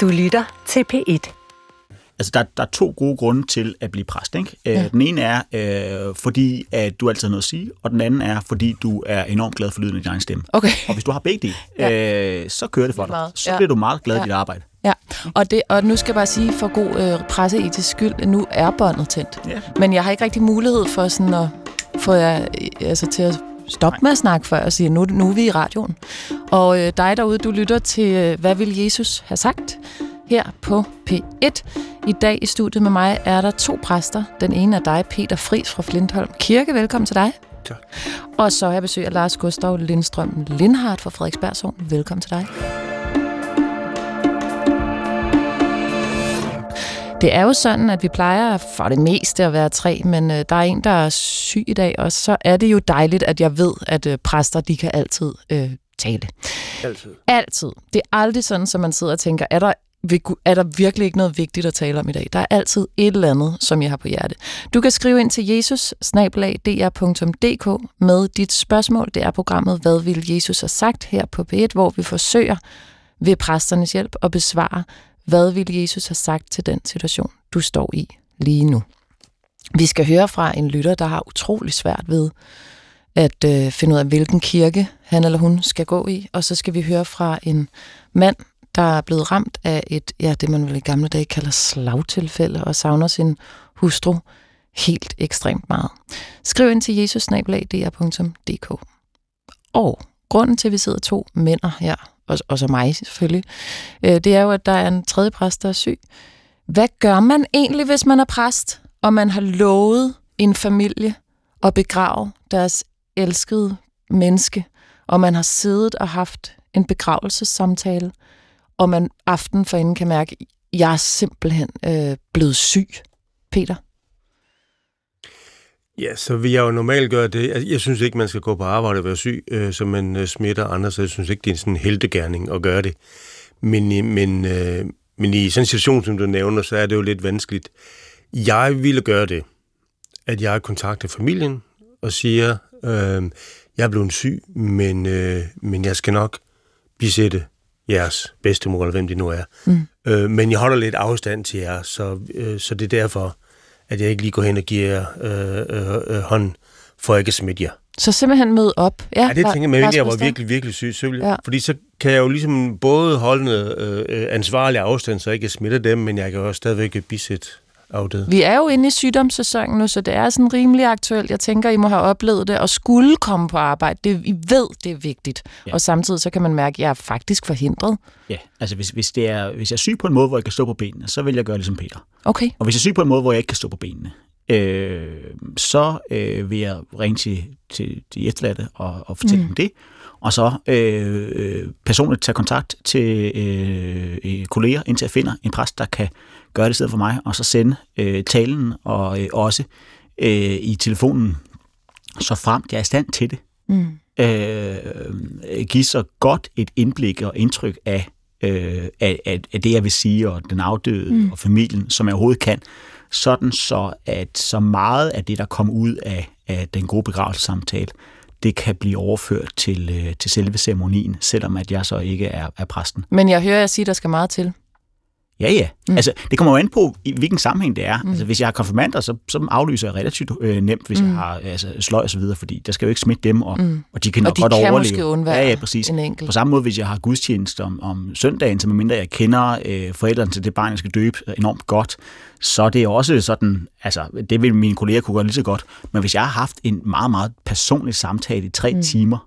Du lytter til P1. Altså, der, der er to gode grunde til at blive præst. Ikke? Ja. Den ene er, øh, fordi at du altid har noget at sige, og den anden er, fordi du er enormt glad for lyden af din egen stemme. Okay. Og hvis du har begge dele, ja. øh, så kører det for dig. Så Ja. bliver du meget glad Ja. i dit arbejde. Ja, og, det, og nu skal jeg bare sige for god øh, presseetisk skyld, nu er båndet tændt. Ja. Men jeg har ikke rigtig mulighed for sådan at få jer øh, altså, til at stoppe med at snakke før og sige, nu, nu er vi i radioen. Og øh, dig derude, du lytter til, øh, hvad vil Jesus have sagt? Her på P1. I dag i studiet med mig er der to præster. Den ene er dig, Peter Fris fra Flintholm Kirke. Velkommen til dig. Tak. Og så har jeg besøg af Lars Gustav Lindstrøm Lindhardt fra Frederiksberg Sogn. Velkommen til dig. Det er jo sådan, at vi plejer for det meste at være tre, men øh, der er en, der er syg i dag, og så er det jo dejligt, at jeg ved, at øh, præster, de kan altid øh, tale. Altid. Altid. Det er aldrig sådan, at man sidder og tænker, er der, er der virkelig ikke noget vigtigt at tale om i dag? Der er altid et eller andet, som jeg har på hjerte. Du kan skrive ind til jesus med dit spørgsmål. Det er programmet Hvad vil Jesus have sagt her på P1, hvor vi forsøger ved præsternes hjælp at besvare, hvad ville Jesus have sagt til den situation, du står i lige nu. Vi skal høre fra en lytter, der har utrolig svært ved at øh, finde ud af, hvilken kirke han eller hun skal gå i. Og så skal vi høre fra en mand, der er blevet ramt af et, ja, det man vel i gamle dage kalder slagtilfælde, og savner sin hustru helt ekstremt meget. Skriv ind til jesus Og grunden til, at vi sidder to mænd her, og, og så mig selvfølgelig, øh, det er jo, at der er en tredje præst, der er syg. Hvad gør man egentlig, hvis man er præst, og man har lovet en familie at begrave deres elskede menneske, og man har siddet og haft en begravelsessamtale, og man aften forinden kan mærke, at jeg er simpelthen øh, blevet syg. Peter? Ja, så vil jeg jo normalt gøre det. Altså, Jeg synes ikke, man skal gå på arbejde og være syg, øh, så man øh, smitter andre, så jeg synes ikke, det er en sådan heltegærning at gøre det. Men, men, øh, men i sådan en situation, som du nævner, så er det jo lidt vanskeligt. Jeg ville gøre det, at jeg kontakter familien og siger, øh, jeg er blevet syg, men, øh, men jeg skal nok besætte jeres bedstemor, eller hvem det nu er. Mm. Øh, men jeg holder lidt afstand til jer, så, øh, så det er derfor, at jeg ikke lige går hen og giver jer øh, øh, øh, hånd, for ikke at smitte jer. Så simpelthen møde op. Ja, Ja, det tænker jeg, men jeg var virkelig, virkelig syg. Ville, Ja. ja. Fordi så kan jeg jo ligesom både holde noget øh, ansvarlig afstand, så jeg ikke smitter dem, men jeg kan jo også stadigvæk bisætte afdøde. Vi er jo inde i sygdomssæsonen nu, så det er sådan rimelig aktuelt. Jeg tænker, I må have oplevet det, og skulle komme på arbejde. Det, I ved, det er vigtigt. Ja. Og samtidig så kan man mærke, at jeg er faktisk forhindret. Ja, altså hvis, hvis, det er, hvis jeg er syg på en måde, hvor jeg kan stå på benene, så vil jeg gøre ligesom Peter. Okay. Og hvis jeg er syg på en måde, hvor jeg ikke kan stå på benene, øh, så øh, vil jeg ringe til, til de efterladte og, og fortælle mm. dem det. Og så øh, personligt tage kontakt til øh, øh, kolleger, indtil jeg finder en præst, der kan gøre det i stedet for mig, og så sende øh, talen og øh, også øh, i telefonen, så frem jeg er i stand til det. Mm. Øh, give så godt et indblik og indtryk af, øh, af, af, af det, jeg vil sige, og den afdøde mm. og familien, som jeg overhovedet kan, sådan så, at så meget af det, der kommer ud af, af den gode begravelsessamtale, det kan blive overført til, øh, til selve ceremonien, selvom at jeg så ikke er, er præsten. Men jeg hører jer sige, at der skal meget til. Ja, ja. Mm. Altså, det kommer jo an på, i hvilken sammenhæng det er. Mm. Altså, hvis jeg har konfirmander, så, så aflyser jeg relativt øh, nemt, hvis mm. jeg har altså, sløj og så videre, fordi der skal jo ikke smitte dem, og, mm. og de kan nok de godt kan overleve. måske undvære ja, ja, præcis. en enkelt. På samme måde, hvis jeg har gudstjeneste om, om søndagen, så medmindre jeg kender øh, forældrene til det barn, jeg skal døbe enormt godt, så det er også sådan, altså, det vil mine kolleger kunne gøre lige så godt, men hvis jeg har haft en meget, meget personlig samtale i tre mm. timer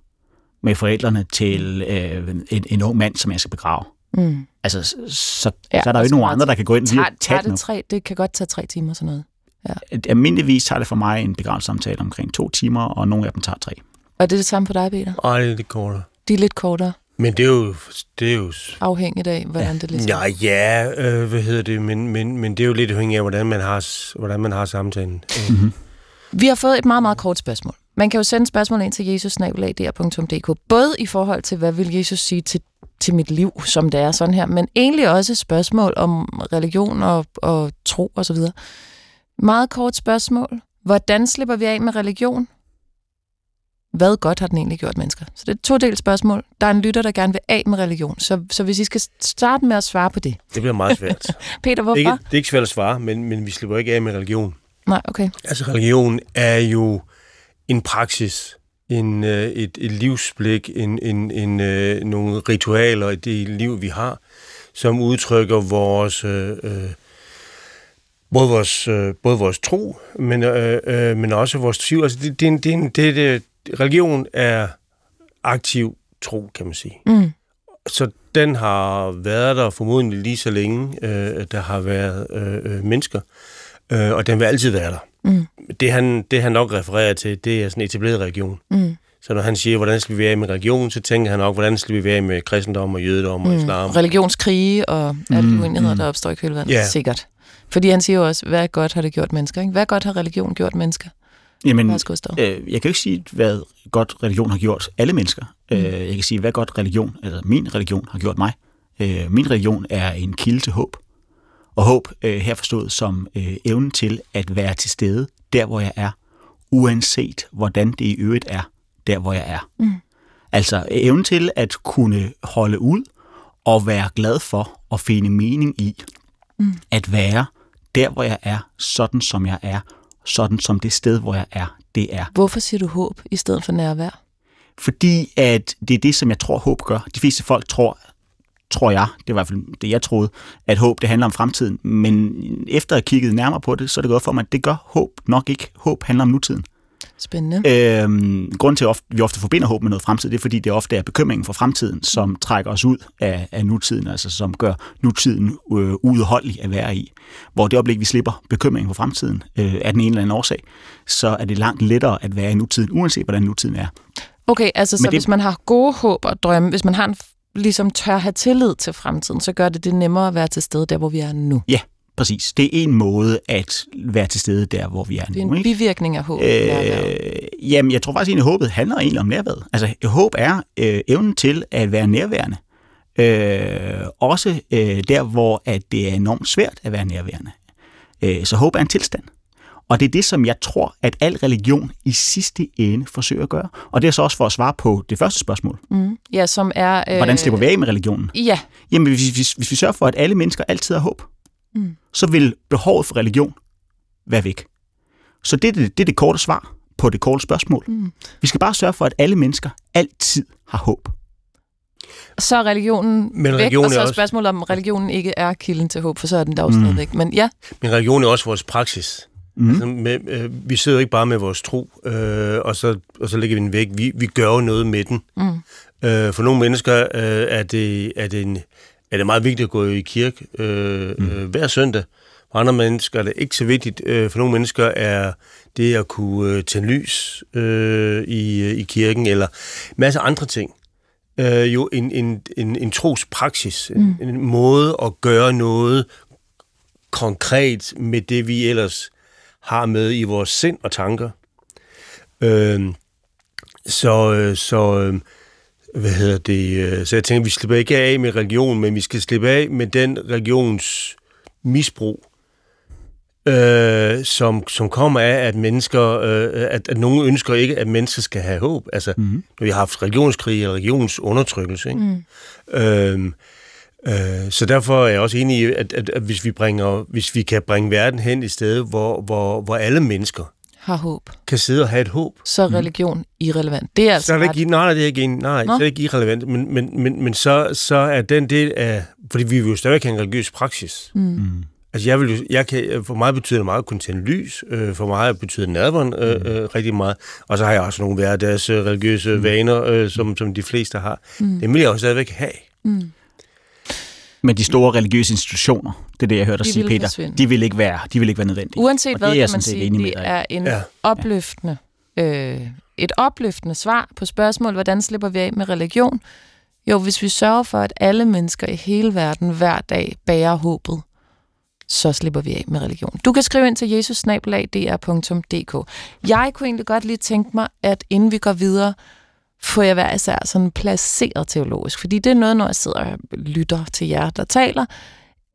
med forældrene til øh, en, en ung mand, som jeg skal begrave, Mm. Altså, så, så, Ja, så er der jo ikke nogen andre, der kan gå ind Tager, og tage tager den det, tre, det kan godt tage tre timer, sådan noget. op. Almindeligvis tager det for mig en begravelsessamtale omkring to timer, og nogle af dem tager tre. Og det er det samme for dig, Peter? Ej, det er lidt kortere. De er lidt kortere, Men det er jo... Det er jo afhængigt af, hvordan det ligesom Ja, ja, øh, hvad hedder det, men, men, men det er jo lidt afhængigt af, hvordan man har, hvordan man har samtalen. Mm-hmm. Vi har fået et meget, meget kort spørgsmål. Man kan jo sende spørgsmål ind til jesus både i forhold til, hvad vil Jesus sige til, til mit liv, som det er sådan her, men egentlig også spørgsmål om religion og, og tro osv. Meget kort spørgsmål. Hvordan slipper vi af med religion? hvad godt har den egentlig gjort mennesker? Så det er et todelt spørgsmål. Der er en lytter, der gerne vil af med religion. Så, så hvis I skal starte med at svare på det. Det bliver meget svært. Peter, hvorfor? Det ikke, det er ikke svært at svare, men, men vi slipper ikke af med religion. Nej, okay. Altså religion er jo en praksis, en, øh, et, et livsblik, en, en, en, øh, nogle ritualer i det liv, vi har, som udtrykker vores... Øh, øh, både vores, øh, både vores tro, men, øh, øh, men også vores tvivl. Altså, det, det, det, det, det, religion er aktiv tro, kan man sige. Mm. Så den har været der formodentlig lige så længe, øh, der har været øh, øh, mennesker, øh, og den vil altid være der. Mm. Det, han, det han nok refererer til, det er sådan en etableret religion. Mm. Så når han siger, hvordan skal vi være med religion, så tænker han nok, hvordan skal vi være med kristendom og jødedom og Mm. islam. Religionskrige og alle de Mm, uenigheder, mm. der opstår i kølvandet. Ja. Sikkert. Fordi han siger jo også, hvad godt har det gjort mennesker? Ikke? Hvad godt har religion gjort mennesker? Jamen, øh, jeg kan jo ikke sige, hvad godt religion har gjort alle mennesker. Mm. Øh, jeg kan sige, hvad godt religion, eller min religion har gjort mig. Øh, min religion er en kilde til håb. Og håb øh, her forstået som øh, evnen til at være til stede der, hvor jeg er, uanset hvordan det i øvrigt er, der hvor jeg er. Mm. Altså evnen til at kunne holde ud og være glad for at finde mening i Mm. at være der, hvor jeg er, sådan som jeg er, sådan som det sted, hvor jeg er, det er. Hvorfor siger du håb i stedet for nærvær? Fordi at det er det, som jeg tror, håb gør. De fleste folk tror, tror jeg, det var i hvert fald det, jeg troede, at håb det handler om fremtiden. Men efter at have kigget nærmere på det, så er det gået for mig, at det gør håb nok ikke. Håb handler om nutiden. Spændende. Øhm, grunden til, at ofte- vi ofte forbinder håb med noget fremtid, det er, fordi det ofte er bekymringen for fremtiden, som trækker os ud af, af nutiden, altså som gør nutiden øh, udholdelig at være i. Hvor det øjeblik, vi slipper bekymringen for fremtiden øh, af den ene eller anden årsag, så er det langt lettere at være i nutiden, uanset hvordan nutiden er. Okay, altså så det- hvis man har gode håb og drømme, hvis man har en, ligesom tør have tillid til fremtiden, så gør det det nemmere at være til stede der, hvor vi er nu. Præcis. Det er en måde at være til stede der, hvor vi er Det er nu. en Ikke? bivirkning af håb. Øh, jamen, jeg tror faktisk, at håbet handler egentlig om nærværet. Altså, håb er øh, evnen til at være nærværende. Øh, også øh, der, hvor at det er enormt svært at være nærværende. Øh, så håb er en tilstand. Og det er det, som jeg tror, at al religion i sidste ende forsøger at gøre. Og det er så også for at svare på det første spørgsmål. Mm. Ja, som er... Øh, Hvordan slipper vi af med religionen? Ja, Jamen, hvis, hvis, hvis vi sørger for, at alle mennesker altid har håb, Mm. så vil behovet for religion være væk. Så det er det, det, er det korte svar på det korte spørgsmål. Mm. Vi skal bare sørge for, at alle mennesker altid har håb. så er religionen Men væk, religion og så er også- spørgsmålet, om religionen ikke er kilden til håb, for så er den der jo Mm. stadigvæk. Men ja, Men religion er også vores praksis. Mm. Altså med, øh, vi sidder jo ikke bare med vores tro, øh, og, så, og så lægger vi den væk. Vi, vi gør jo noget med den. mm. Øh, for nogle mennesker øh, er, det, er, det en, er det meget vigtigt at gå i kirke øh, mm. øh, hver søndag. For andre mennesker er det ikke så vigtigt. Øh, for nogle mennesker er det at kunne øh, tænde lys øh, i, øh, i kirken, eller masser af andre ting. Øh, jo en, en, en, en trospraksis, mm. en, en måde at gøre noget konkret med det, vi ellers har med i vores sind og tanker. Øh, så, øh, så øh, hvad hedder det, øh, så jeg tænker, vi slipper ikke af med religion, men vi skal slippe af med den religions misbrug, øh, som, som kommer af, at mennesker, øh, at, at nogen ønsker ikke, at mennesker skal have håb. Altså, mm. når vi har haft religionskrig eller religionsundertrykkelse, ikke? Mm. Øhm, øh, så derfor er jeg også enig i, at, at, at hvis, vi bringer, hvis vi kan bringe verden hen et sted, hvor, hvor, hvor alle mennesker har håb, kan sidde og have et håb, så er religion irrelevant. Det er altså så er det ret- ikke, nej, det er ikke, nej, Nå. så er det ikke irrelevant, men, men, men, men så, så er den del af, fordi vi vil jo stadigvæk have en religiøs praksis. Mm. Mm. Altså jeg vil jo, jeg kan, for mig betyder det meget at kunne tænde lys, øh, for mig betyder nadveren øh, øh, rigtig meget, og så har jeg også nogle hverdags øh, religiøse mm. vaner, øh, som, som de fleste har. Mm. Det vil jeg jo stadigvæk have. Mm. Men de store religiøse institutioner, det er det, jeg hørte dig sige, Peter, forsvinde. de vil ikke være, de vil ikke være nødvendige. Uanset Og hvad, det er kan man sådan set sige, med det i. er en Ja. opløftende, øh, et opløftende svar på spørgsmålet, hvordan slipper vi af med religion? Jo, hvis vi sørger for, at alle mennesker i hele verden hver dag bærer håbet, så slipper vi af med religion. Du kan skrive ind til jesusnabelag.dr.dk. Jeg kunne egentlig godt lige tænke mig, at inden vi går videre, får jeg hver især sådan placeret teologisk. Fordi det er noget, når jeg sidder og lytter til jer, der taler,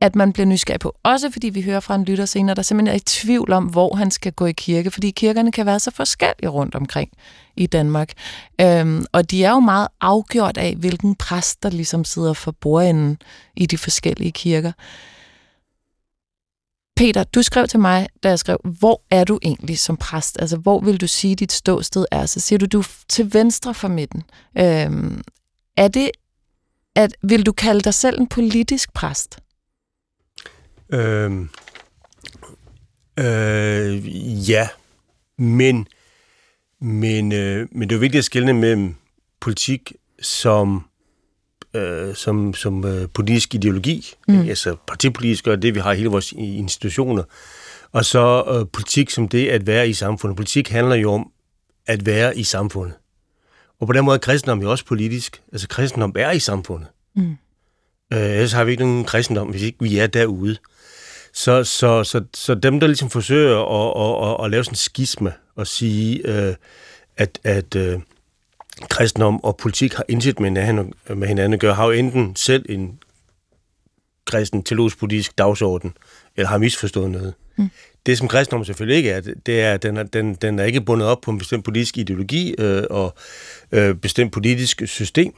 at man bliver nysgerrig på. Også fordi vi hører fra en lytter senere, der simpelthen er i tvivl om, hvor han skal gå i kirke, fordi kirkerne kan være så forskellige rundt omkring i Danmark. Øhm, og de er jo meget afgjort af, hvilken præst, der ligesom sidder for bordenden i de forskellige kirker. Peter, du skrev til mig, da jeg skrev, hvor er du egentlig som præst? Altså, hvor vil du sige, dit ståsted er? Så siger du, du er til venstre for midten. Øhm, er det, at, vil du kalde dig selv en politisk præst? Øhm, øh, ja, men, men, øh, men det er jo vigtigt at skelne mellem politik som, øh, som, som øh, politisk ideologi, mm. altså partipolitisk og det, vi har i hele vores institutioner, og så øh, politik som det at være i samfundet. Politik handler jo om at være i samfundet. Og på den måde er kristendom jo også politisk. Altså kristendom er i samfundet. Mm. Øh, ellers har vi ikke nogen kristendom, hvis ikke vi er derude. Så, så, så, så dem, der ligesom forsøger at, at, at, at lave sådan en skisme og sige, øh, at, at øh, kristendom og politik har indsigt med hinanden, med hinanden at gøre, har jo enten selv en kristen teologisk politisk dagsorden, eller har misforstået noget. Mm. Det, som kristendom selvfølgelig ikke er, det er, at den er, den, den er ikke bundet op på en bestemt politisk ideologi øh, og øh, bestemt politisk system.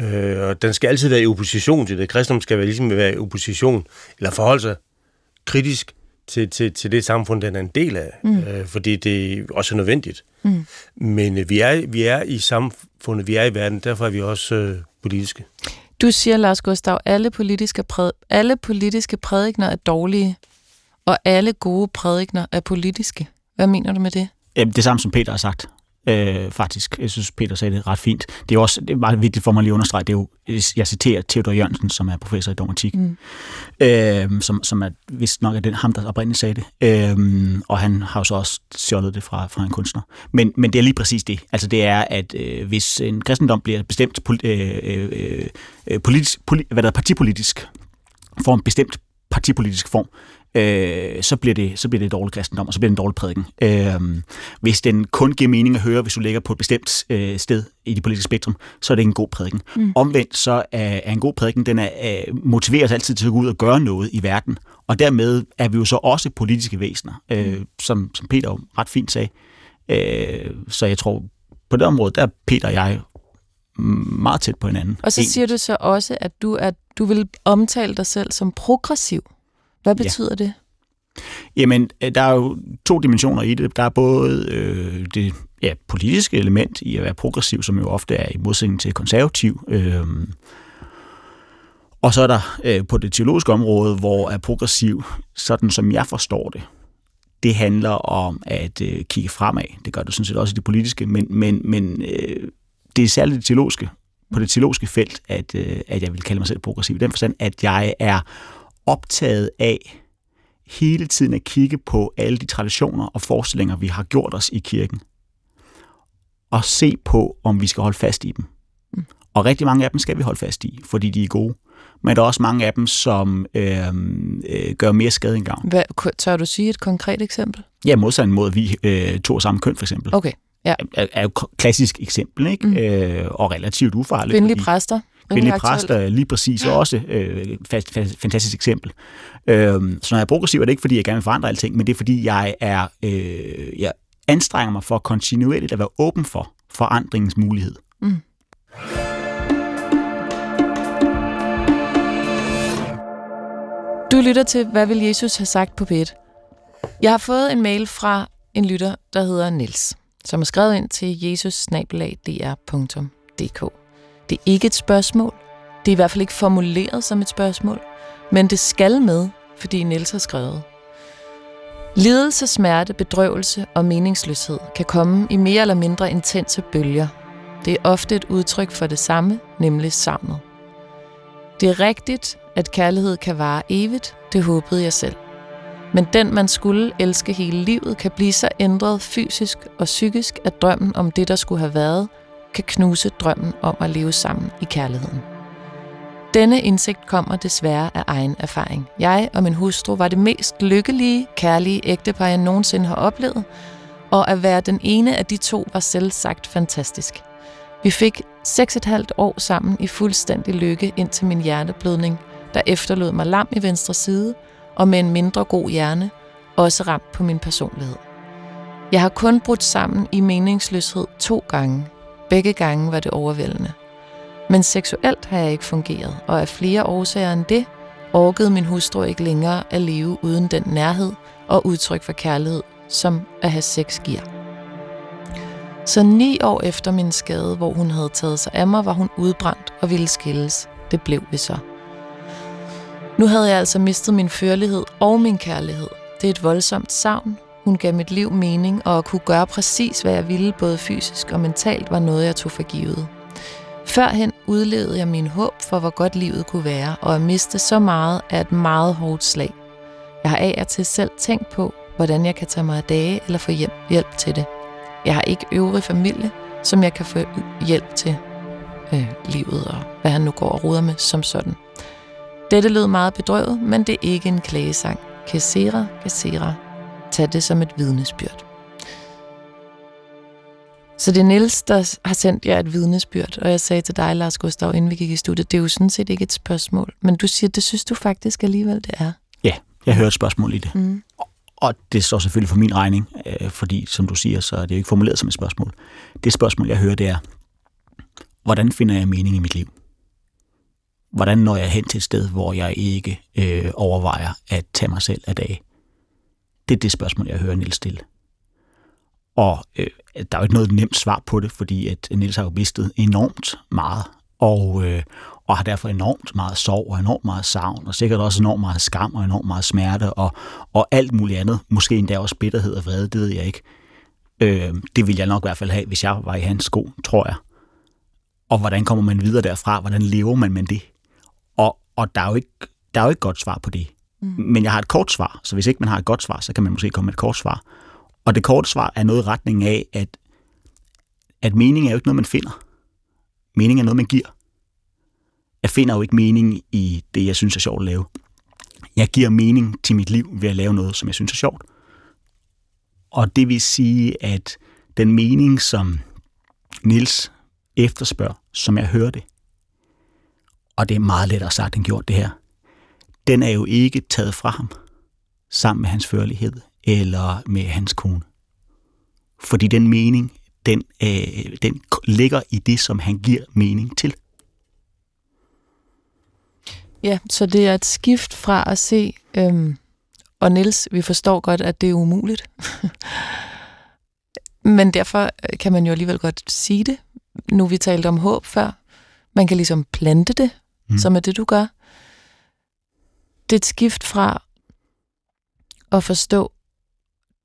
Øh, og den skal altid være i opposition til det. Kristendom skal være, ligesom være i opposition, eller forholde sig kritisk til, til, til det samfund, den er en del af, mm. øh, fordi det også er nødvendigt. Mm. Men øh, vi, er, vi er i samfundet, vi er i verden, derfor er vi også øh, politiske. Du siger, Lars Gustav, alle politiske, præd, alle politiske prædikner er dårlige, og alle gode prædikner er politiske. Hvad mener du med det? Jamen, det samme, som Peter har sagt øh, faktisk. Jeg synes, Peter sagde det ret fint. Det er også det er meget vigtigt for mig lige at understrege, det er jo, jeg citerer Theodor Jørgensen, som er professor i dogmatik, mm. øh, som, som er vist nok er den, ham, der oprindeligt sagde det. Øh, og han har jo så også stjålet det fra, fra en kunstner. Men, men det er lige præcis det. Altså det er, at øh, hvis en kristendom bliver bestemt øh, øh, øh, politisk, poli, hvad der er partipolitisk, får en bestemt partipolitisk form, øh, så, bliver det, så bliver det dårlig kristendom, og så bliver det en dårlig prædiken. Øh, hvis den kun giver mening at høre, hvis du ligger på et bestemt øh, sted i det politiske spektrum, så er det en god prædiken. Mm. Omvendt så er, er en god prædiken, den er, er, motiverer os altid til at gå ud og gøre noget i verden, og dermed er vi jo så også politiske væsener, øh, mm. som, som Peter jo ret fint sagde. Øh, så jeg tror, på det område, der er Peter og jeg meget tæt på hinanden. Og så siger du så også, at du, at du vil omtale dig selv som progressiv. Hvad betyder ja. det? Jamen, øh, der er jo to dimensioner i det. Der er både øh, det ja, politiske element i at være progressiv, som jo ofte er i modsætning til konservativ. Øh, og så er der øh, på det teologiske område, hvor er progressiv, sådan som jeg forstår det, det handler om at øh, kigge fremad. Det gør det sådan set også i det politiske, men, men, men øh, det er særligt det teologiske, på det teologiske felt, at, øh, at jeg vil kalde mig selv progressiv. I den forstand, at jeg er optaget af hele tiden at kigge på alle de traditioner og forestillinger, vi har gjort os i kirken, og se på, om vi skal holde fast i dem. Mm. Og rigtig mange af dem skal vi holde fast i, fordi de er gode. Men der er også mange af dem, som øh, øh, gør mere skade end gavn. Hvad, tør du sige et konkret eksempel? Ja, modsat mod, vi øh, tog samme køn, for eksempel. Okay. Ja. Er, er jo et klassisk eksempel, ikke? Mm. Øh, og relativt ufarligt. Kvindelige fordi, præster. Kvindelige præster lige præcis, og også øh, fast, fast, fantastisk eksempel. Øh, så når jeg er progressiv, er det ikke, fordi jeg gerne vil forandre alting, men det er, fordi jeg er øh, jeg anstrenger mig for kontinuerligt at være åben for forandringens mulighed. Mm. Du lytter til, hvad vil Jesus have sagt på P1? Jeg har fået en mail fra en lytter, der hedder Nils, som har skrevet ind til jesus-dr.dk. Det er ikke et spørgsmål. Det er i hvert fald ikke formuleret som et spørgsmål. Men det skal med, fordi Niels har skrevet. Lidelse, smerte, bedrøvelse og meningsløshed kan komme i mere eller mindre intense bølger. Det er ofte et udtryk for det samme, nemlig savnet. Det er rigtigt, at kærlighed kan vare evigt, det håbede jeg selv. Men den, man skulle elske hele livet, kan blive så ændret fysisk og psykisk, at drømmen om det, der skulle have været, kan knuse drømmen om at leve sammen i kærligheden. Denne indsigt kommer desværre af egen erfaring. Jeg og min hustru var det mest lykkelige, kærlige ægtepar, jeg nogensinde har oplevet, og at være den ene af de to var selv sagt fantastisk. Vi fik 6,5 år sammen i fuldstændig lykke indtil min hjerteblødning der efterlod mig lam i venstre side og med en mindre god hjerne, også ramt på min personlighed. Jeg har kun brudt sammen i meningsløshed to gange. Begge gange var det overvældende. Men seksuelt har jeg ikke fungeret, og af flere årsager end det, orkede min hustru ikke længere at leve uden den nærhed og udtryk for kærlighed, som at have sex giver. Så ni år efter min skade, hvor hun havde taget sig af mig, var hun udbrændt og ville skilles. Det blev vi så. Nu havde jeg altså mistet min førlighed og min kærlighed. Det er et voldsomt savn. Hun gav mit liv mening, og at kunne gøre præcis, hvad jeg ville, både fysisk og mentalt, var noget, jeg tog for givet. Førhen udlevede jeg min håb for, hvor godt livet kunne være, og at miste så meget er et meget hårdt slag. Jeg har af og til selv tænkt på, hvordan jeg kan tage mig af dage eller få hjem, hjælp til det. Jeg har ikke øvrig familie, som jeg kan få hjælp til øh, livet og hvad han nu går og ruder med som sådan. Dette lød meget bedrøvet, men det er ikke en klagesang. Kassera, kassera. Tag det som et vidnesbyrd. Så det er Niels, der har sendt jer et vidnesbyrd, og jeg sagde til dig, Lars Gustav, inden vi gik i studiet, det er jo sådan set ikke et spørgsmål, men du siger, det synes du faktisk alligevel, det er. Ja, jeg hører et spørgsmål i det. Mm. Og det står selvfølgelig for min regning, øh, fordi som du siger, så er det jo ikke formuleret som et spørgsmål. Det spørgsmål, jeg hører, det er, hvordan finder jeg mening i mit liv? Hvordan når jeg hen til et sted, hvor jeg ikke øh, overvejer at tage mig selv af dage? Det er det spørgsmål, jeg hører Nils stille. Og øh, der er jo ikke noget nemt svar på det, fordi at Nils har jo mistet enormt meget, og, øh, og har derfor enormt meget sorg og enormt meget savn, og sikkert også enormt meget skam og enormt meget smerte og, og alt muligt andet. Måske endda også bitterhed og vrede, det ved jeg ikke. Øh, det vil jeg nok i hvert fald have, hvis jeg var i hans sko, tror jeg. Og hvordan kommer man videre derfra? Hvordan lever man med det? Og, og der, er jo ikke, der er jo ikke godt svar på det. Mm. Men jeg har et kort svar, så hvis ikke man har et godt svar, så kan man måske komme med et kort svar. Og det korte svar er noget i retning af, at, at mening er jo ikke noget, man finder. Mening er noget, man giver. Jeg finder jo ikke mening i det, jeg synes er sjovt at lave. Jeg giver mening til mit liv ved at lave noget, som jeg synes er sjovt. Og det vil sige, at den mening, som Nils efterspørger, som jeg hører det, og det er meget lettere sagt end gjort det her, den er jo ikke taget fra ham sammen med hans førlighed eller med hans kone. Fordi den mening, den, øh, den ligger i det, som han giver mening til. Ja, så det er et skift fra at se, øhm, og Niels, vi forstår godt, at det er umuligt. Men derfor kan man jo alligevel godt sige det. Nu vi talte om håb før. Man kan ligesom plante det, mm. som er det, du gør. Det er et skift fra at forstå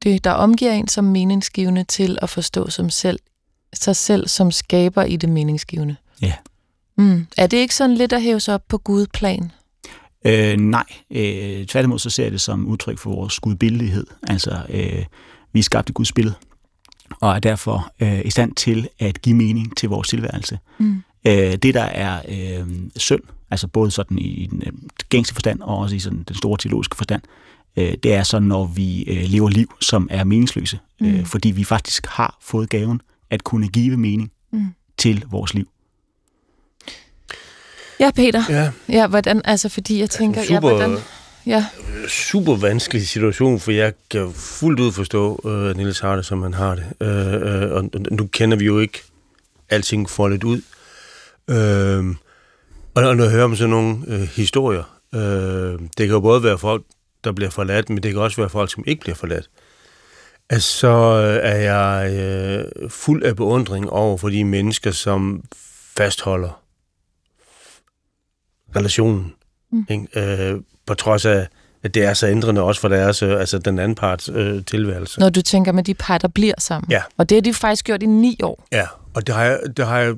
det, der omgiver en som meningsgivende, til at forstå som selv, sig selv som skaber i det meningsgivende. Ja. Mm. Er det ikke sådan lidt at hæve sig op på Gud plan? Øh, nej, øh, tværtimod så ser jeg det som udtryk for vores gudbillighed. Altså, øh, vi er skabt i Guds billede, og er derfor øh, i stand til at give mening til vores tilværelse. Mm. Øh, det, der er øh, synd, altså både sådan i den øh, gængse forstand, og også i sådan den store teologiske forstand, øh, det er så, når vi øh, lever liv, som er meningsløse, mm. øh, fordi vi faktisk har fået gaven at kunne give mening mm. til vores liv. Ja, Peter. Ja. ja, hvordan, altså fordi jeg tænker, super, ja, hvordan... Ja. Super vanskelig situation, for jeg kan fuldt ud forstå uh, Niels har det, som han har det. Uh, uh, og nu kender vi jo ikke alting foldet ud. Uh, og når jeg hører om sådan nogle uh, historier, uh, det kan jo både være folk, der bliver forladt, men det kan også være folk, som ikke bliver forladt. Altså, så er jeg uh, fuld af beundring over for de mennesker, som fastholder relationen. Mm. Ikke? Øh, på trods af, at det er så ændrende også for deres, øh, altså den anden parts øh, tilværelse. Når du tænker med de par, der bliver sammen. Ja. Og det har de faktisk gjort i ni år. Ja, og det har jeg, det har jeg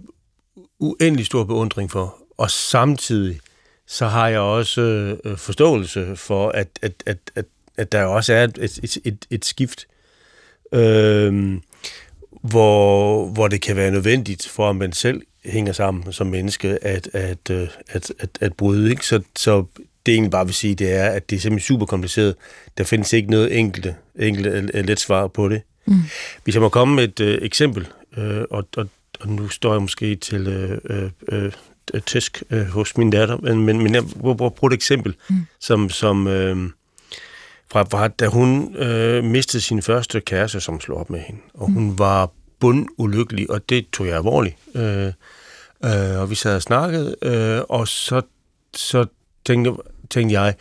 uendelig stor beundring for. Og samtidig så har jeg også øh, forståelse for, at, at, at, at, at der også er et, et, et, et skift, øh, hvor, hvor det kan være nødvendigt for, at man selv hænger sammen som menneske at, at, øh, at, at, at bryde. Ikke? Så, så det egentlig bare vil sige, det er, at det er simpelthen super kompliceret. Der findes ikke noget enkelte, enkelte let svar på det. Mm. Hvis jeg må komme med et uh, eksempel, uh, og, og, og nu står jeg måske til uh, øh, tæsk øh, hos min datter, men, men, men jeg vil bruge et eksempel, mm. som, som øh, fra, fra, da hun øh, mistede sin første kæreste, som slog op med hende, og mm. hun var bundulykkelig, og det tog jeg alvorligt. Øh, øh, og vi sad og snakkede, øh, og så, så tænkte, tænkte jeg,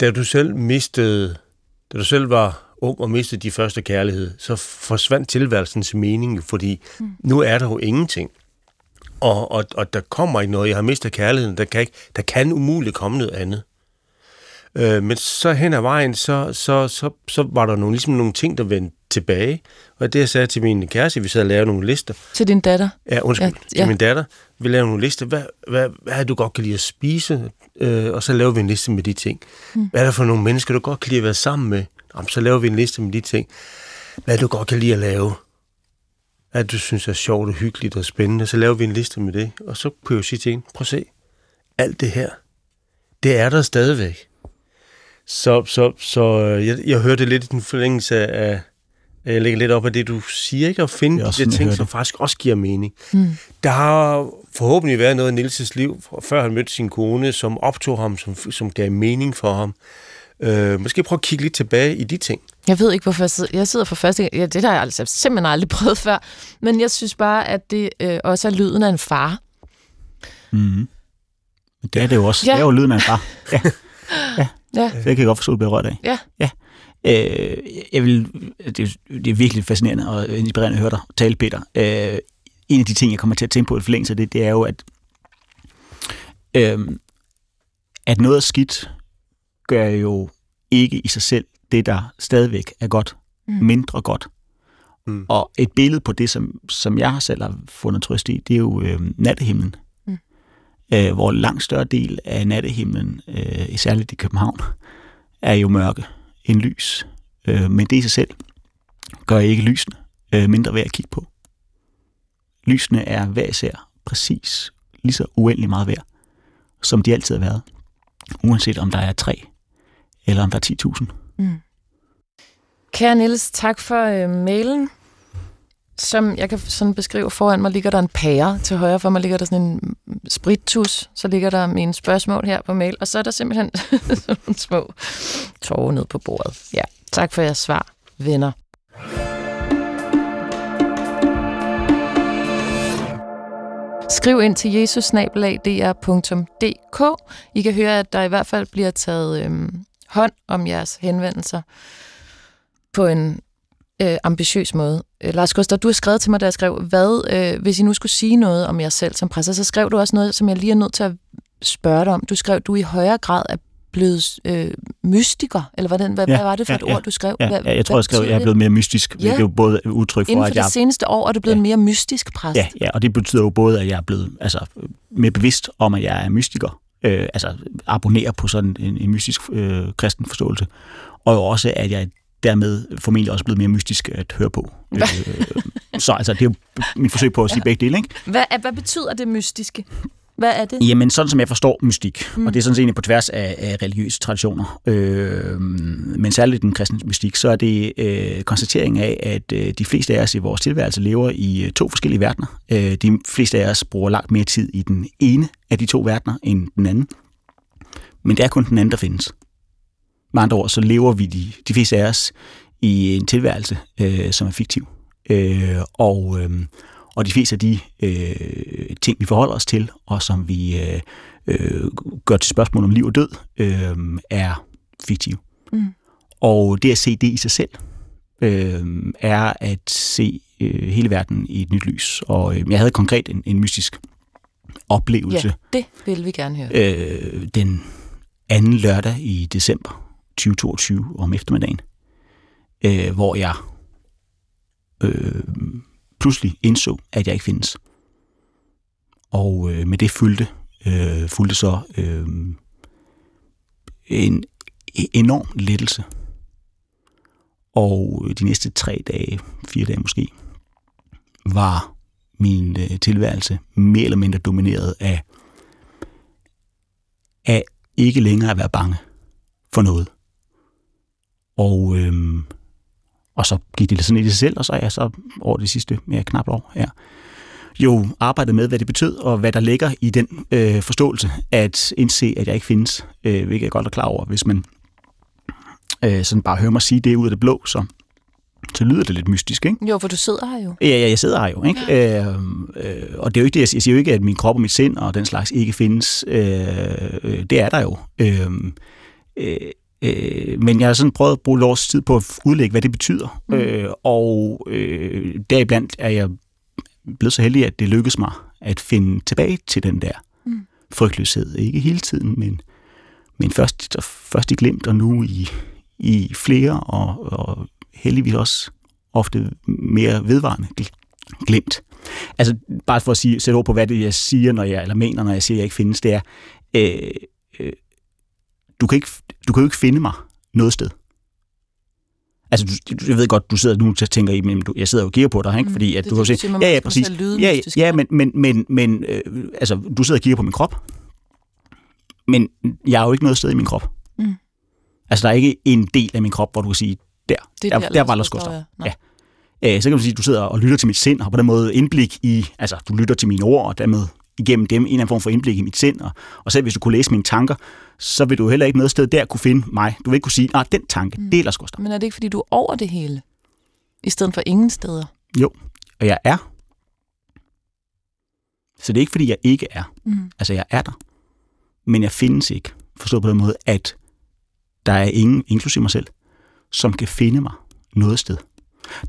da du selv mistede, da du selv var ung og mistede de første kærlighed, så forsvandt tilværelsens mening, fordi mm. nu er der jo ingenting. Og, og, og der kommer ikke noget. Jeg har mistet kærligheden. Der kan, ikke, der kan umuligt komme noget andet. Øh, men så hen ad vejen, så, så, så, så var der nogle, ligesom nogle ting, der vendte tilbage. Og det, jeg sagde til min kæreste, vi sad og lavede nogle lister. Til din datter? Ja, undskyld. Ja, ja. Til min datter. Vi lavede nogle lister. Hvad, hvad, hvad du godt kan lide at spise? Øh, og så laver vi en liste med de ting. Mm. Hvad er der for nogle mennesker, du godt kan lide at være sammen med? Jamen, så laver vi en liste med de ting. Hvad du godt kan lide at lave? Hvad du synes er sjovt og hyggeligt og spændende? Så laver vi en liste med det. Og så kunne jeg jo sige til hende, prøv at se. Alt det her, det er der stadigvæk. Så, så, så øh, jeg, jeg hørte lidt i den forlængelse af, jeg lægger lidt op af det, du siger, ikke? At finde de ting, som faktisk også giver mening. Mm. Der har forhåbentlig været noget i Nilses liv, før han mødte sin kone, som optog ham, som, som gav mening for ham. Øh, måske prøve at kigge lidt tilbage i de ting. Jeg ved ikke, hvorfor jeg sidder, jeg sidder for første gang. Ja, det har jeg altså simpelthen aldrig prøvet før. Men jeg synes bare, at det øh, også er lyden af en far. Mm. Det er det jo også. Ja. Det er jo lyden af en far. Ja. ja. ja. Det kan jeg godt forstå, at du berørt af. Ja. ja. Øh, jeg vil, det, det er virkelig fascinerende og inspirerende at høre dig tale, Peter. Øh, en af de ting, jeg kommer til at tænke på i forlængelse af det, det er jo, at, øh, at noget er skidt, gør jo ikke i sig selv det, der stadigvæk er godt, mm. mindre godt. Mm. Og et billede på det, som, som jeg selv har fundet trøst i, det er jo øh, nattehimlen. Mm. Øh, hvor langt større del af nattehimlen, øh, særligt i København, er jo mørke end lys. Øh, men det i sig selv gør ikke lysene øh, mindre værd at kigge på. Lysene er hver især præcis lige så uendelig meget værd, som de altid har været. Uanset om der er tre eller om der er 10.000. Mm. Kære Niels, tak for øh, mailen. Som jeg kan sådan beskrive foran mig, ligger der en pære. Til højre for mig ligger der sådan en sprittus. Så ligger der mine spørgsmål her på mail. Og så er der simpelthen sådan nogle små tårer ned på bordet. Ja, tak for jeres svar, venner. Skriv ind til jesusnabelag.dr.dk. I kan høre, at der i hvert fald bliver taget øhm, hånd om jeres henvendelser på en øh, ambitiøs måde. Øh, Lars Gustav, du har skrevet til mig, da jeg skrev, hvad, øh, hvis I nu skulle sige noget om jer selv som præster, så skrev du også noget, som jeg lige er nødt til at spørge dig om. Du skrev, du i højere grad er blevet øh, mystiker, eller hvordan, hvad, ja, hvad var det for ja, et ja, ord, du skrev? Ja, hvad, ja, jeg tror, jeg skrev, at jeg er blevet mere mystisk. Ja. Er jo både udtryk for, Inden for at jeg... det seneste år er du blevet ja. mere mystisk præst. Ja, ja, og det betyder jo både, at jeg er blevet altså, mere bevidst om, at jeg er mystiker, øh, altså abonnerer på sådan en, en mystisk øh, kristen forståelse, og jo også, at jeg dermed formentlig også blevet mere mystisk at høre på. Øh, så altså, det er jo mit forsøg på at sige begge dele. Ikke? Hvad, hvad betyder det mystiske? Hvad er det? Jamen, sådan som jeg forstår mystik, mm. og det er sådan set på tværs af, af religiøse traditioner, øh, men særligt den kristne mystik, så er det øh, konstatering af, at øh, de fleste af os i vores tilværelse lever i øh, to forskellige verdener. Øh, de fleste af os bruger langt mere tid i den ene af de to verdener end den anden. Men det er kun den anden, der findes. Med andre ord, så lever vi de, de fleste af os i en tilværelse, øh, som er fiktiv. Øh, og, øh, og de fleste af de øh, ting, vi forholder os til, og som vi øh, øh, gør til spørgsmål om liv og død, øh, er fiktive. Mm. Og det at se det i sig selv, øh, er at se øh, hele verden i et nyt lys. Og øh, jeg havde konkret en, en mystisk oplevelse. Ja, det vil vi gerne høre. Øh, den anden lørdag i december 2022 om eftermiddagen, øh, hvor jeg øh, pludselig indså, at jeg ikke findes. Og øh, med det fulgte, øh, fulgte så øh, en e-, enorm lettelse. Og øh, de næste tre dage, fire dage måske, var min øh, tilværelse mere eller mindre domineret af, af ikke længere at være bange for noget. Og, øh, og så gik det sådan i sig selv, og så er jeg så over det sidste mere knap år her, jo arbejdet med, hvad det betød, og hvad der ligger i den øh, forståelse, at indse, at jeg ikke findes, øh, hvilket jeg godt er klar over, hvis man øh, sådan bare hører mig sige det ud af det blå, så, så lyder det lidt mystisk, ikke? Jo, for du sidder her jo. Ja, ja jeg sidder her jo, ikke? Ja. Øh, øh, og det er jo ikke det, jeg siger. Jeg siger jo ikke, at min krop og mit sind og den slags ikke findes. Øh, øh, det er der jo. Øh, øh, øh, men jeg har sådan prøvet at bruge års tid på at udlægge, hvad det betyder. Mm. Øh, og øh, deriblandt er jeg blevet så heldig, at det lykkedes mig at finde tilbage til den der mm. frygtløshed. Ikke hele tiden, men, men først, først i glimt, og nu i, i flere, og, og heldigvis også ofte mere vedvarende glimt. Altså, bare for at sige, sætte ord på, hvad det jeg siger, når jeg, eller mener, når jeg siger, at jeg ikke findes, det er, øh, øh, du, kan ikke, du kan jo ikke finde mig noget sted. Altså, du, jeg ved godt, du sidder nu og tænker, men du, jeg sidder jo og kigger på dig, ikke? Mm, fordi at det, du har set, ja, ja, præcis. Ja, ja, men, men, men, men øh, altså, du sidder og kigger på min krop, men jeg er jo ikke noget sted i min krop. Mm. Altså, der er ikke en del af min krop, hvor du kan sige, der, det der, der, der var Lars Gustav. Ja. Øh, så kan man sige, at du sidder og lytter til mit sind, og på den måde indblik i, altså du lytter til mine ord, og dermed igennem dem en eller anden form for indblik i mit sind, og, og selv hvis du kunne læse mine tanker, så vil du heller ikke noget sted der kunne finde mig. Du vil ikke kunne sige, nej, den tanke, mm. det er Lars Gustav. Men er det ikke, fordi du er over det hele, i stedet for ingen steder? Jo, og jeg er. Så det er ikke, fordi jeg ikke er. Mm. Altså, jeg er der. Men jeg findes ikke. Forstået på den måde, at der er ingen, inklusive mig selv, som kan finde mig noget sted.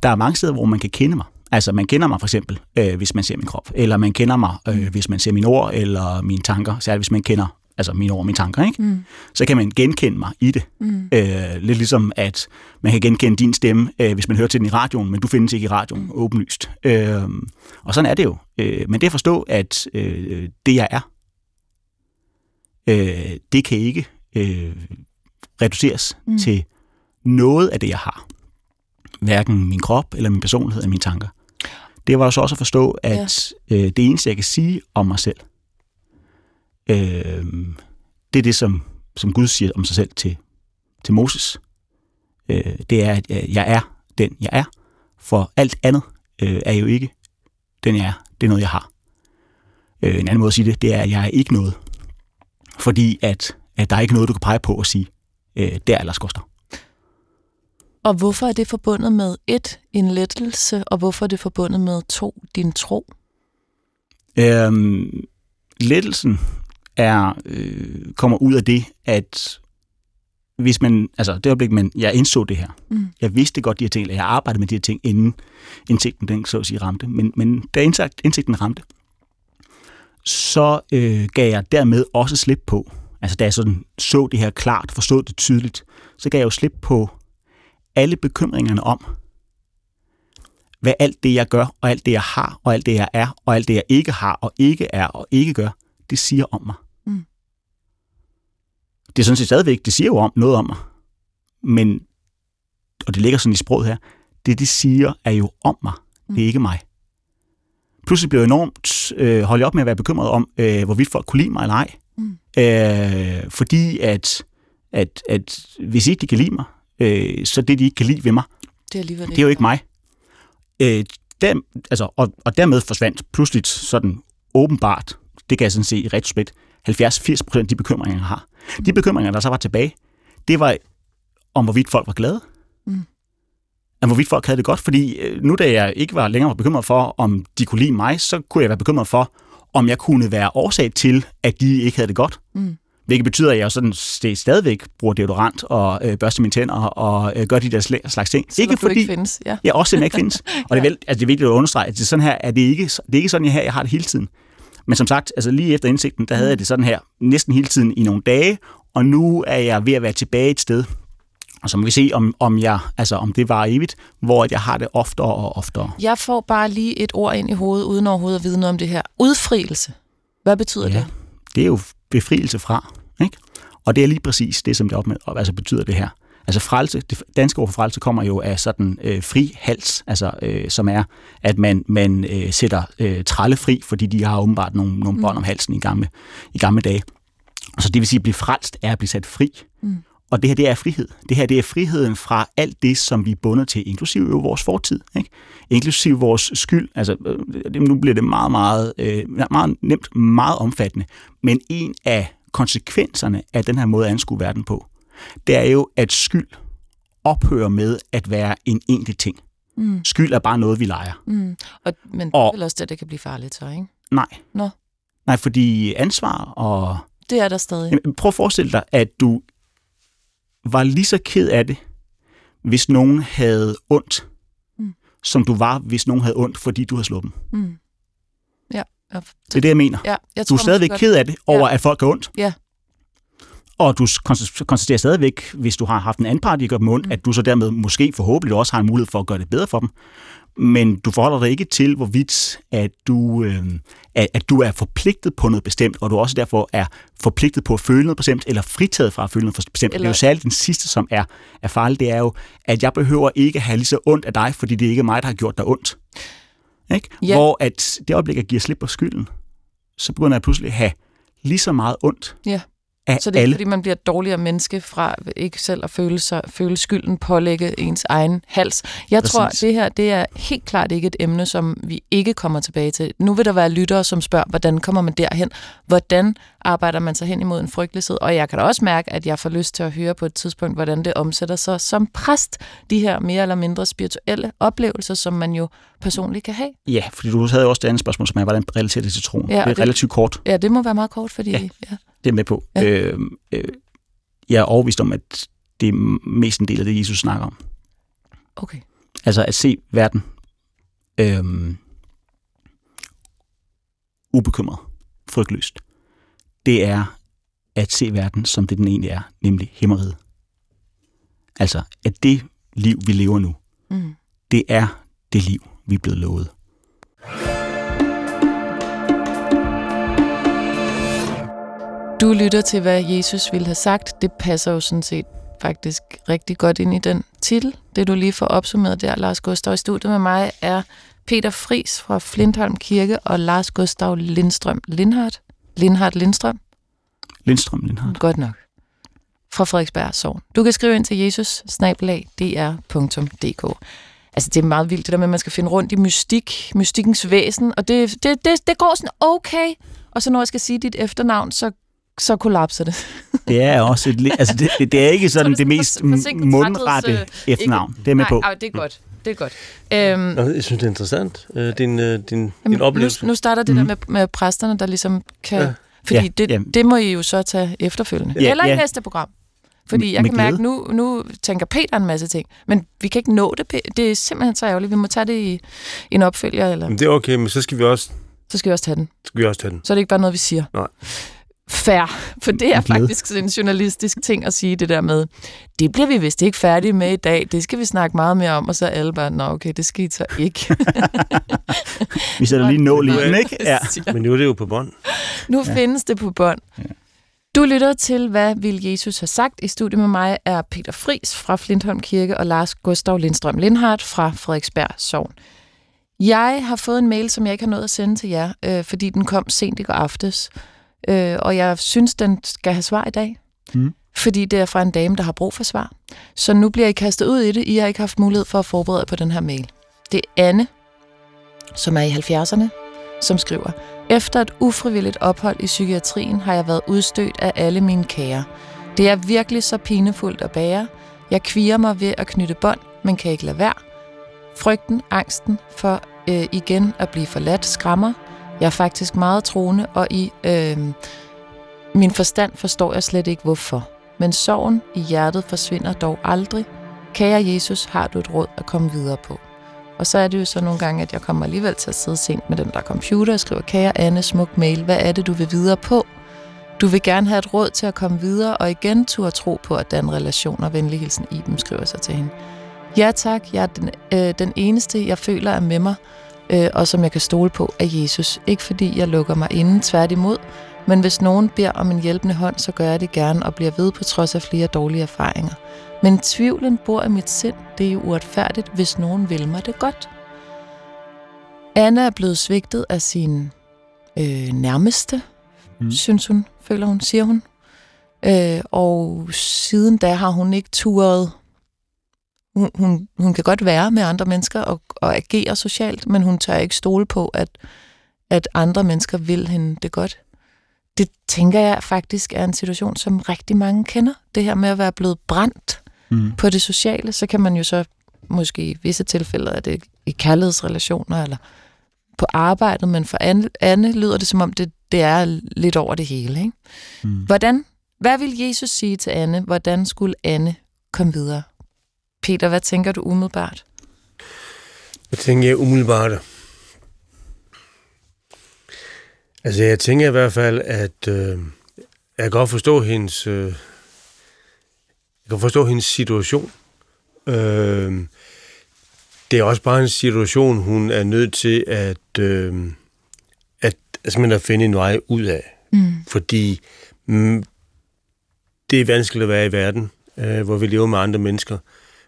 Der er mange steder, hvor man kan kende mig. Altså, man kender mig for eksempel, øh, hvis man ser min krop, eller man kender mig, øh, hvis man ser mine ord eller mine tanker, særligt hvis man kender altså mine ord og mine tanker, ikke? Mm. så kan man genkende mig i det. Mm. Øh, lidt ligesom, at man kan genkende din stemme, øh, hvis man hører til den i radioen, men du findes ikke i radioen, mm. åbenlyst. Øh, og sådan er det jo. Øh, men det at forstå, at øh, det jeg er, øh, det kan ikke øh, reduceres mm. til noget af det, jeg har. Hverken min krop, eller min personlighed, eller mine tanker. Det var jo så også at forstå, at ja. øh, det eneste, jeg kan sige om mig selv, øh, det er det, som, som Gud siger om sig selv til, til Moses. Øh, det er, at jeg er den, jeg er. For alt andet øh, er jo ikke den, jeg er. Det er noget, jeg har. Øh, en anden måde at sige det, det er, at jeg er ikke noget. Fordi at, at der er ikke noget, du kan pege på og sige, øh, der er Lars Koster. Og hvorfor er det forbundet med et, en lettelse, og hvorfor er det forbundet med to, din tro? Øhm, lettelsen er, øh, kommer ud af det, at hvis man, altså det øjeblik, man, jeg indså det her, mm. jeg vidste godt de her ting, eller jeg arbejdede med de her ting, inden indsigten den så at sige ramte, men, men da indsigt, indsigten ramte, så øh, gav jeg dermed også slip på, altså da jeg sådan så det her klart, forstod det tydeligt, så gav jeg jo slip på alle bekymringerne om, hvad alt det, jeg gør, og alt det, jeg har, og alt det, jeg er, og alt det, jeg ikke har, og ikke er, og ikke gør, det siger om mig. Mm. Det er sådan set stadigvæk, det siger jo om noget om mig. Men, og det ligger sådan i sproget her, det, det siger, er jo om mig. Mm. Det er ikke mig. Pludselig blev jeg enormt øh, holdt op med at være bekymret om, øh, hvorvidt folk kunne lide mig eller ej. Mm. Øh, fordi at, at, at hvis ikke de kan lide mig, øh, så det, de ikke kan lide ved mig, det er, det er jo ikke mig. Øh, der, altså, og, og dermed forsvandt pludselig sådan åbenbart, det kan jeg sådan se i retrospekt, 70-80 procent af de bekymringer, jeg har. De mm. bekymringer, der så var tilbage, det var om, hvorvidt folk var glade. Mm. Om hvorvidt folk havde det godt, fordi øh, nu da jeg ikke var længere bekymret for, om de kunne lide mig, så kunne jeg være bekymret for, om jeg kunne være årsag til, at de ikke havde det godt. Mm. Hvilket betyder, at jeg sådan stadigvæk bruger deodorant og øh, børster mine tænder og øh, gør de der slags ting. Så ikke fordi, ikke findes, ja. ja, også ikke findes. Og det, er vel, altså, det er vigtigt at understrege, at det er sådan her, at det ikke, det er ikke sådan, jeg, her, jeg har det hele tiden. Men som sagt, altså lige efter indsigten, der havde jeg det sådan her næsten hele tiden i nogle dage, og nu er jeg ved at være tilbage et sted, og så må vi se, om, om, jeg, altså, om det var evigt, hvor jeg har det oftere og oftere. Jeg får bare lige et ord ind i hovedet, uden overhovedet at vide noget om det her. Udfrielse. Hvad betyder ja, det? Det er jo befrielse fra. Ikke? Og det er lige præcis det, som det op med, altså betyder det her. Altså frelse, det danske ord for frelse kommer jo af sådan øh, fri hals, altså øh, som er, at man, man øh, sætter øh, tralle fri, fordi de har åbenbart nogle, nogle bånd mm. om halsen i gamle, i gamle dage. Så det vil sige, at blive frelst er at blive sat fri. Mm. Og det her, det er frihed. Det her, det er friheden fra alt det, som vi er bundet til, inklusive jo vores fortid, ikke? inklusive vores skyld. Altså, øh, nu bliver det meget, meget, øh, meget nemt, meget omfattende. Men en af konsekvenserne af den her måde at anskue verden på, det er jo, at skyld ophører med at være en enkelt ting. Mm. Skyld er bare noget, vi leger. Mm. Og, men det er vel også det, det kan blive farligt så, ikke? Nej. Nå. Nej, fordi ansvar og... Det er der stadig. Jamen, prøv at forestille dig, at du var lige så ked af det, hvis nogen havde ondt, mm. som du var, hvis nogen havde ondt, fordi du havde slået dem. Mm. Ja. Jeg, det er det, jeg mener. Ja, jeg du er stadigvæk ked af det over, ja. at folk har ondt. Ja. Og du konstaterer stadigvæk, hvis du har haft en anden part, der gør dem ondt, mm. at du så dermed måske forhåbentlig også har en mulighed for at gøre det bedre for dem. Men du forholder dig ikke til, hvorvidt at du, øh, at du er forpligtet på noget bestemt, og du også derfor er forpligtet på at føle noget bestemt, eller fritaget fra at føle noget bestemt. Eller... Det er jo særligt den sidste, som er, er farlig, det er jo, at jeg behøver ikke have lige så ondt af dig, fordi det ikke er mig, der har gjort dig ondt. Ikke? Ja. Hvor at det øjeblik, jeg giver slip på skylden, så begynder jeg pludselig at have lige så meget ondt ja af Så det er alle. fordi, man bliver et dårligere menneske fra ikke selv at føle, sig, føle skylden, pålægge ens egen hals. Jeg Præcis. tror, det her det er helt klart ikke et emne, som vi ikke kommer tilbage til. Nu vil der være lyttere, som spørger, hvordan kommer man derhen? Hvordan arbejder man sig hen imod en frygtelighed? Og jeg kan da også mærke, at jeg får lyst til at høre på et tidspunkt, hvordan det omsætter sig som præst, de her mere eller mindre spirituelle oplevelser, som man jo personligt kan have. Ja, fordi du havde jo også det andet spørgsmål, som er, hvordan relaterer det til troen? Ja, det er det, relativt kort. Ja, det må være meget kort, fordi... Ja. ja. Det er med på. Ja. Øh, øh, jeg er overvist om, at det er mest en del af det, Jesus snakker om. Okay. Altså at se verden øh, ubekymret, frygtløst. Det er at se verden, som det den egentlig er, nemlig himmeriget. Altså, at det liv, vi lever nu, mm. det er det liv, vi er blevet lovet. Du lytter til, hvad Jesus ville have sagt. Det passer jo sådan set faktisk rigtig godt ind i den titel. Det du lige får opsummeret der, Lars Gustav. I studiet med mig er Peter Fris fra Flintholm Kirke og Lars Gustav Lindstrøm Lindhardt. Lindhardt Lindstrøm? Lindstrøm Lindhardt. Godt nok. Fra Frederiksberg Sogn. Du kan skrive ind til jesus Altså, det er meget vildt, det der med, at man skal finde rundt i mystik, mystikkens væsen, og det, det, det, det går sådan okay. Og så når jeg skal sige dit efternavn, så så kollapser det. det er også et, altså det, det er ikke sådan så det, det mest mundrette øh, efternavn. Det er med nej, på. Nej, det er godt. Det er godt. Øhm, jeg synes, det er interessant, øh, din, øh, din, din oplevelse. Nu, nu starter det mm. der mhm. med, med præsterne, der ligesom kan... Ja. Fordi ja, det, jamen. det må I jo så tage efterfølgende. Ja, Eller i ja. næste program. Fordi jeg med kan mærke, nu, nu tænker Peter en masse ting, men vi kan ikke nå det. Det er simpelthen så ærgerligt. Vi må tage det i, i en opfølger. Eller... Men det er okay, men så skal vi også... Så skal vi også tage den. Så skal vi også tage den. Så er det ikke bare noget, vi siger. Nej fair, for det er faktisk sådan en journalistisk ting at sige det der med, det bliver vi vist ikke færdige med i dag, det skal vi snakke meget mere om, og så er alle bare, nå okay, det I så ikke. vi sætter lige nål i den, ikke? Ja. Men nu er det jo på bånd. Nu ja. findes det på bånd. Ja. Du lytter til, hvad vil Jesus have sagt? I studiet med mig er Peter Fris fra Flintholm Kirke og Lars Gustav Lindstrøm Lindhardt fra Frederiksberg Sogn. Jeg har fået en mail, som jeg ikke har nået at sende til jer, øh, fordi den kom sent i går aftes. Øh, og jeg synes, den skal have svar i dag. Mm. Fordi det er fra en dame, der har brug for svar. Så nu bliver I kastet ud i det. I har ikke haft mulighed for at forberede på den her mail. Det er Anne, som er i 70'erne, som skriver, Efter et ufrivilligt ophold i psykiatrien har jeg været udstødt af alle mine kære. Det er virkelig så pinefuldt at bære. Jeg kviger mig ved at knytte bånd, men kan ikke lade være. Frygten, angsten for øh, igen at blive forladt skræmmer, jeg er faktisk meget troende, og i øh, min forstand forstår jeg slet ikke hvorfor. Men sorgen i hjertet forsvinder dog aldrig. Kære Jesus, har du et råd at komme videre på? Og så er det jo så nogle gange, at jeg kommer alligevel til at sidde sent med den der computer og skriver, kære Anne, smuk mail, hvad er det, du vil videre på? Du vil gerne have et råd til at komme videre, og igen turde tro på, at den relation og venlig hilsen Iben skriver sig til hende. Ja tak, jeg er den, øh, den eneste, jeg føler er med mig, øh, og som jeg kan stole på, er Jesus. Ikke fordi jeg lukker mig inden, tværtimod, men hvis nogen beder om en hjælpende hånd, så gør jeg det gerne og bliver ved på trods af flere dårlige erfaringer. Men tvivlen bor i mit sind. Det er jo uretfærdigt, hvis nogen vil mig det godt. Anna er blevet svigtet af sin øh, nærmeste, mm. synes hun, føler hun, siger hun. Øh, og siden da har hun ikke turet... Hun, hun, hun kan godt være med andre mennesker og, og agere socialt, men hun tør ikke stole på, at, at andre mennesker vil hende det godt. Det tænker jeg faktisk er en situation, som rigtig mange kender. Det her med at være blevet brændt mm. på det sociale, så kan man jo så måske i visse tilfælde er det i kærlighedsrelationer eller på arbejdet, men for Anne, lyder det som om, det, det er lidt over det hele. Ikke? Mm. Hvordan, hvad vil Jesus sige til Anne? Hvordan skulle Anne komme videre? Peter, hvad tænker du umiddelbart? Hvad tænker jeg umiddelbart? Altså, jeg tænker i hvert fald, at øh, jeg kan godt forstå hendes, øh, jeg kan forstå hendes situation. Øh, det er også bare en situation, hun er nødt til at, øh, at, altså, at finde en vej ud af. Mm. Fordi mm, det er vanskeligt at være i verden, øh, hvor vi lever med andre mennesker,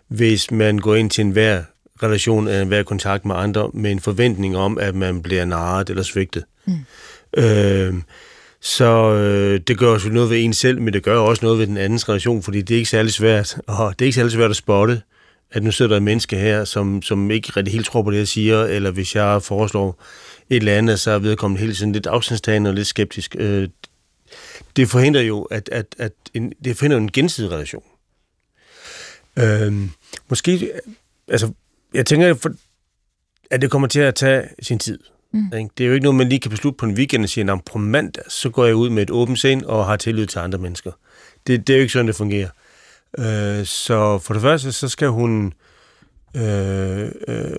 hvis man går ind til enhver relation eller enhver kontakt med andre med en forventning om, at man bliver narret eller svigtet. Mm. Øh, så øh, det gør også noget ved en selv, men det gør også noget ved den andens relation, fordi det er ikke særlig svært, og det er ikke særlig svært at spotte, at nu sidder der et menneske her, som, som ikke rigtig helt tror på det, jeg siger, eller hvis jeg foreslår et eller andet, så er vedkommende hele tiden lidt afstandstagende og lidt skeptisk. Øh, det forhindrer jo, at, at, at en, det forhindrer en gensidig relation. Øh, måske, altså, jeg tænker, at det kommer til at tage sin tid. Mm. Det er jo ikke noget, man lige kan beslutte på en weekend og sige, at på mandag, så går jeg ud med et åbent sind og har tillid til andre mennesker. Det, det er jo ikke sådan, det fungerer. Øh, så for det første, så skal hun... Øh, øh,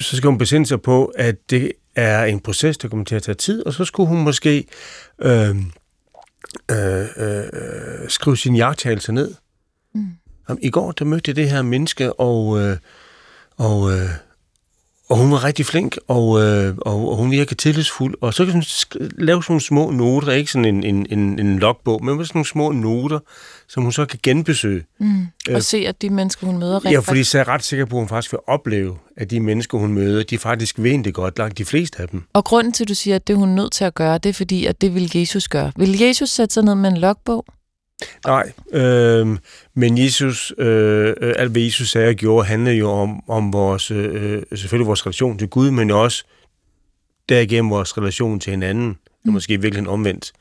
så skal hun besinde sig på, at det er en proces, der kommer til at tage tid, og så skulle hun måske øh, øh, øh, skrive sin jagttagelse ned. Mm. I går, der mødte jeg det her menneske, og, øh, og øh, og hun var rigtig flink, og, øh, og, og hun virker tillidsfuld. Og så kan hun lave sådan nogle små noter, ikke sådan en, en, en, en logbog, men sådan nogle små noter, som hun så kan genbesøge. Mm. Og øh, se, at de mennesker, hun møder... Ja, fordi så er jeg ret sikker på, at hun faktisk vil opleve, at de mennesker, hun møder, de faktisk ved det godt, langt de fleste af dem. Og grunden til, at du siger, at det hun er nødt til at gøre, det er fordi, at det vil Jesus gøre. Vil Jesus sætte sig ned med en logbog? Nej, øh, men Jesus, øh, alt hvad Jesus sagde og gjorde, handler jo om, om vores, øh, selvfølgelig vores relation til Gud, men også derigennem vores relation til hinanden, mm. måske virkelig omvendt.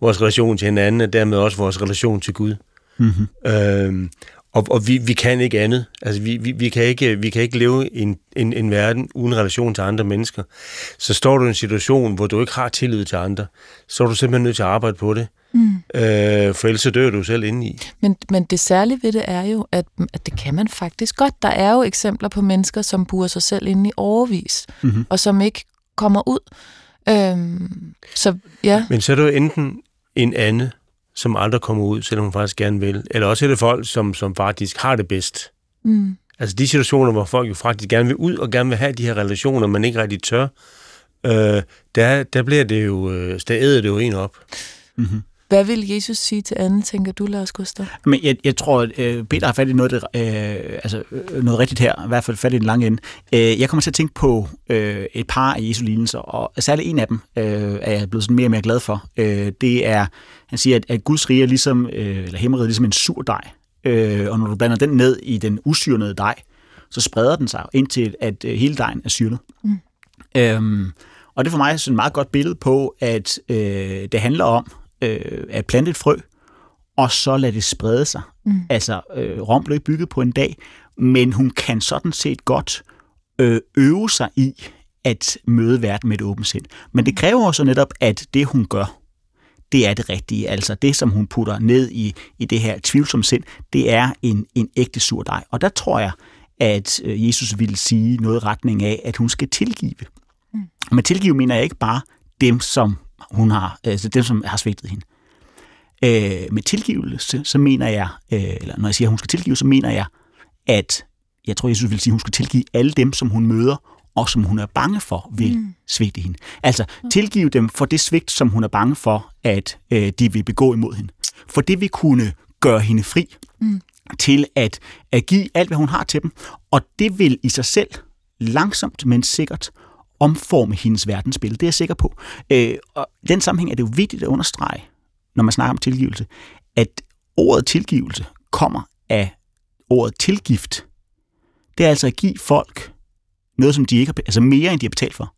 Vores relation til hinanden, og dermed også vores relation til Gud. Mm-hmm. Øh, og, og vi, vi kan ikke andet. Altså, vi, vi, vi, kan ikke, vi kan ikke leve en, en, en verden uden relation til andre mennesker. Så står du i en situation, hvor du ikke har tillid til andre, så er du simpelthen nødt til at arbejde på det. Mm. Øh, for ellers så dør du selv indeni. Men, men det særlige ved det er jo, at, at det kan man faktisk godt. Der er jo eksempler på mennesker, som burer sig selv ind i overvis, mm-hmm. og som ikke kommer ud. Øhm, så, ja. Men så er det jo enten en anden, som aldrig kommer ud, selvom hun faktisk gerne vil. Eller også er det folk, som, som faktisk har det bedst. Mm. Altså de situationer, hvor folk jo faktisk gerne vil ud og gerne vil have de her relationer, men ikke rigtig tør, øh, der, der bliver det jo, øh, der æder det jo en op. Mm-hmm. Hvad vil Jesus sige til anden, tænker du, Lars Gustav? Men jeg, jeg tror, at øh, Peter har fat i noget, øh, altså, øh, noget rigtigt her, i hvert fald fat i den lange ende. Øh, jeg kommer til at tænke på øh, et par af Jesu lignelser, og særligt en af dem øh, er jeg blevet sådan mere og mere glad for. Øh, det er, han siger, at, at Guds rige er ligesom, øh, eller himmeriget er ligesom en sur dej, øh, og når du blander den ned i den usyrnede dej, så spreder den sig indtil, at hele dejen er syrnet. Mm. Øhm, og det er for mig sådan et meget godt billede på, at øh, det handler om, øh, at plante et frø, og så lade det sprede sig. Mm. Altså, øh, Rom blev bygget på en dag, men hun kan sådan set godt øh, øve sig i at møde verden med et åbent sind. Men det kræver også netop, at det hun gør, det er det rigtige. Altså det, som hun putter ned i, i det her tvivlsomme sind, det er en, en ægte surdej. Og der tror jeg, at øh, Jesus ville sige noget i retning af, at hun skal tilgive. Mm. Og med tilgive mener jeg ikke bare dem, som hun har, altså dem, som har svigtet hende. Øh, med tilgivelse, så mener jeg, øh, eller når jeg siger, at hun skal tilgive, så mener jeg, at jeg tror, Jesus vil sige, at hun skal tilgive alle dem, som hun møder, og som hun er bange for vil mm. svigte hende. Altså tilgive dem for det svigt, som hun er bange for, at øh, de vil begå imod hende. For det vil kunne gøre hende fri mm. til at, at give alt, hvad hun har til dem. Og det vil i sig selv langsomt, men sikkert omforme hendes verdensbillede. Det er jeg sikker på. Øh, og i den sammenhæng er det jo vigtigt at understrege, når man snakker om tilgivelse, at ordet tilgivelse kommer af ordet tilgift. Det er altså at give folk noget, som de ikke har, altså mere end de har betalt for,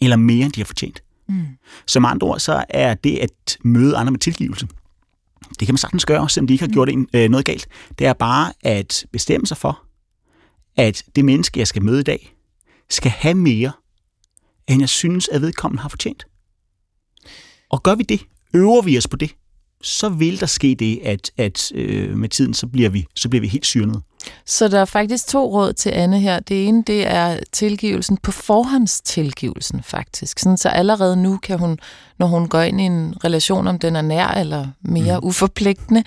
eller mere end de har fortjent. Mm. Som andre ord, så er det at møde andre med tilgivelse. Det kan man sagtens gøre, selvom de ikke har gjort en, øh, noget galt. Det er bare at bestemme sig for, at det menneske, jeg skal møde i dag, skal have mere, end jeg synes, at vedkommende har fortjent. Og gør vi det, øver vi os på det, så vil der ske det, at, at øh, med tiden, så bliver, vi, så bliver vi helt syrnet. Så der er faktisk to råd til Anne her. Det ene, det er tilgivelsen på forhåndstilgivelsen faktisk. Sådan, så allerede nu kan hun, når hun går ind i en relation, om den er nær eller mere mm. uforpligtende,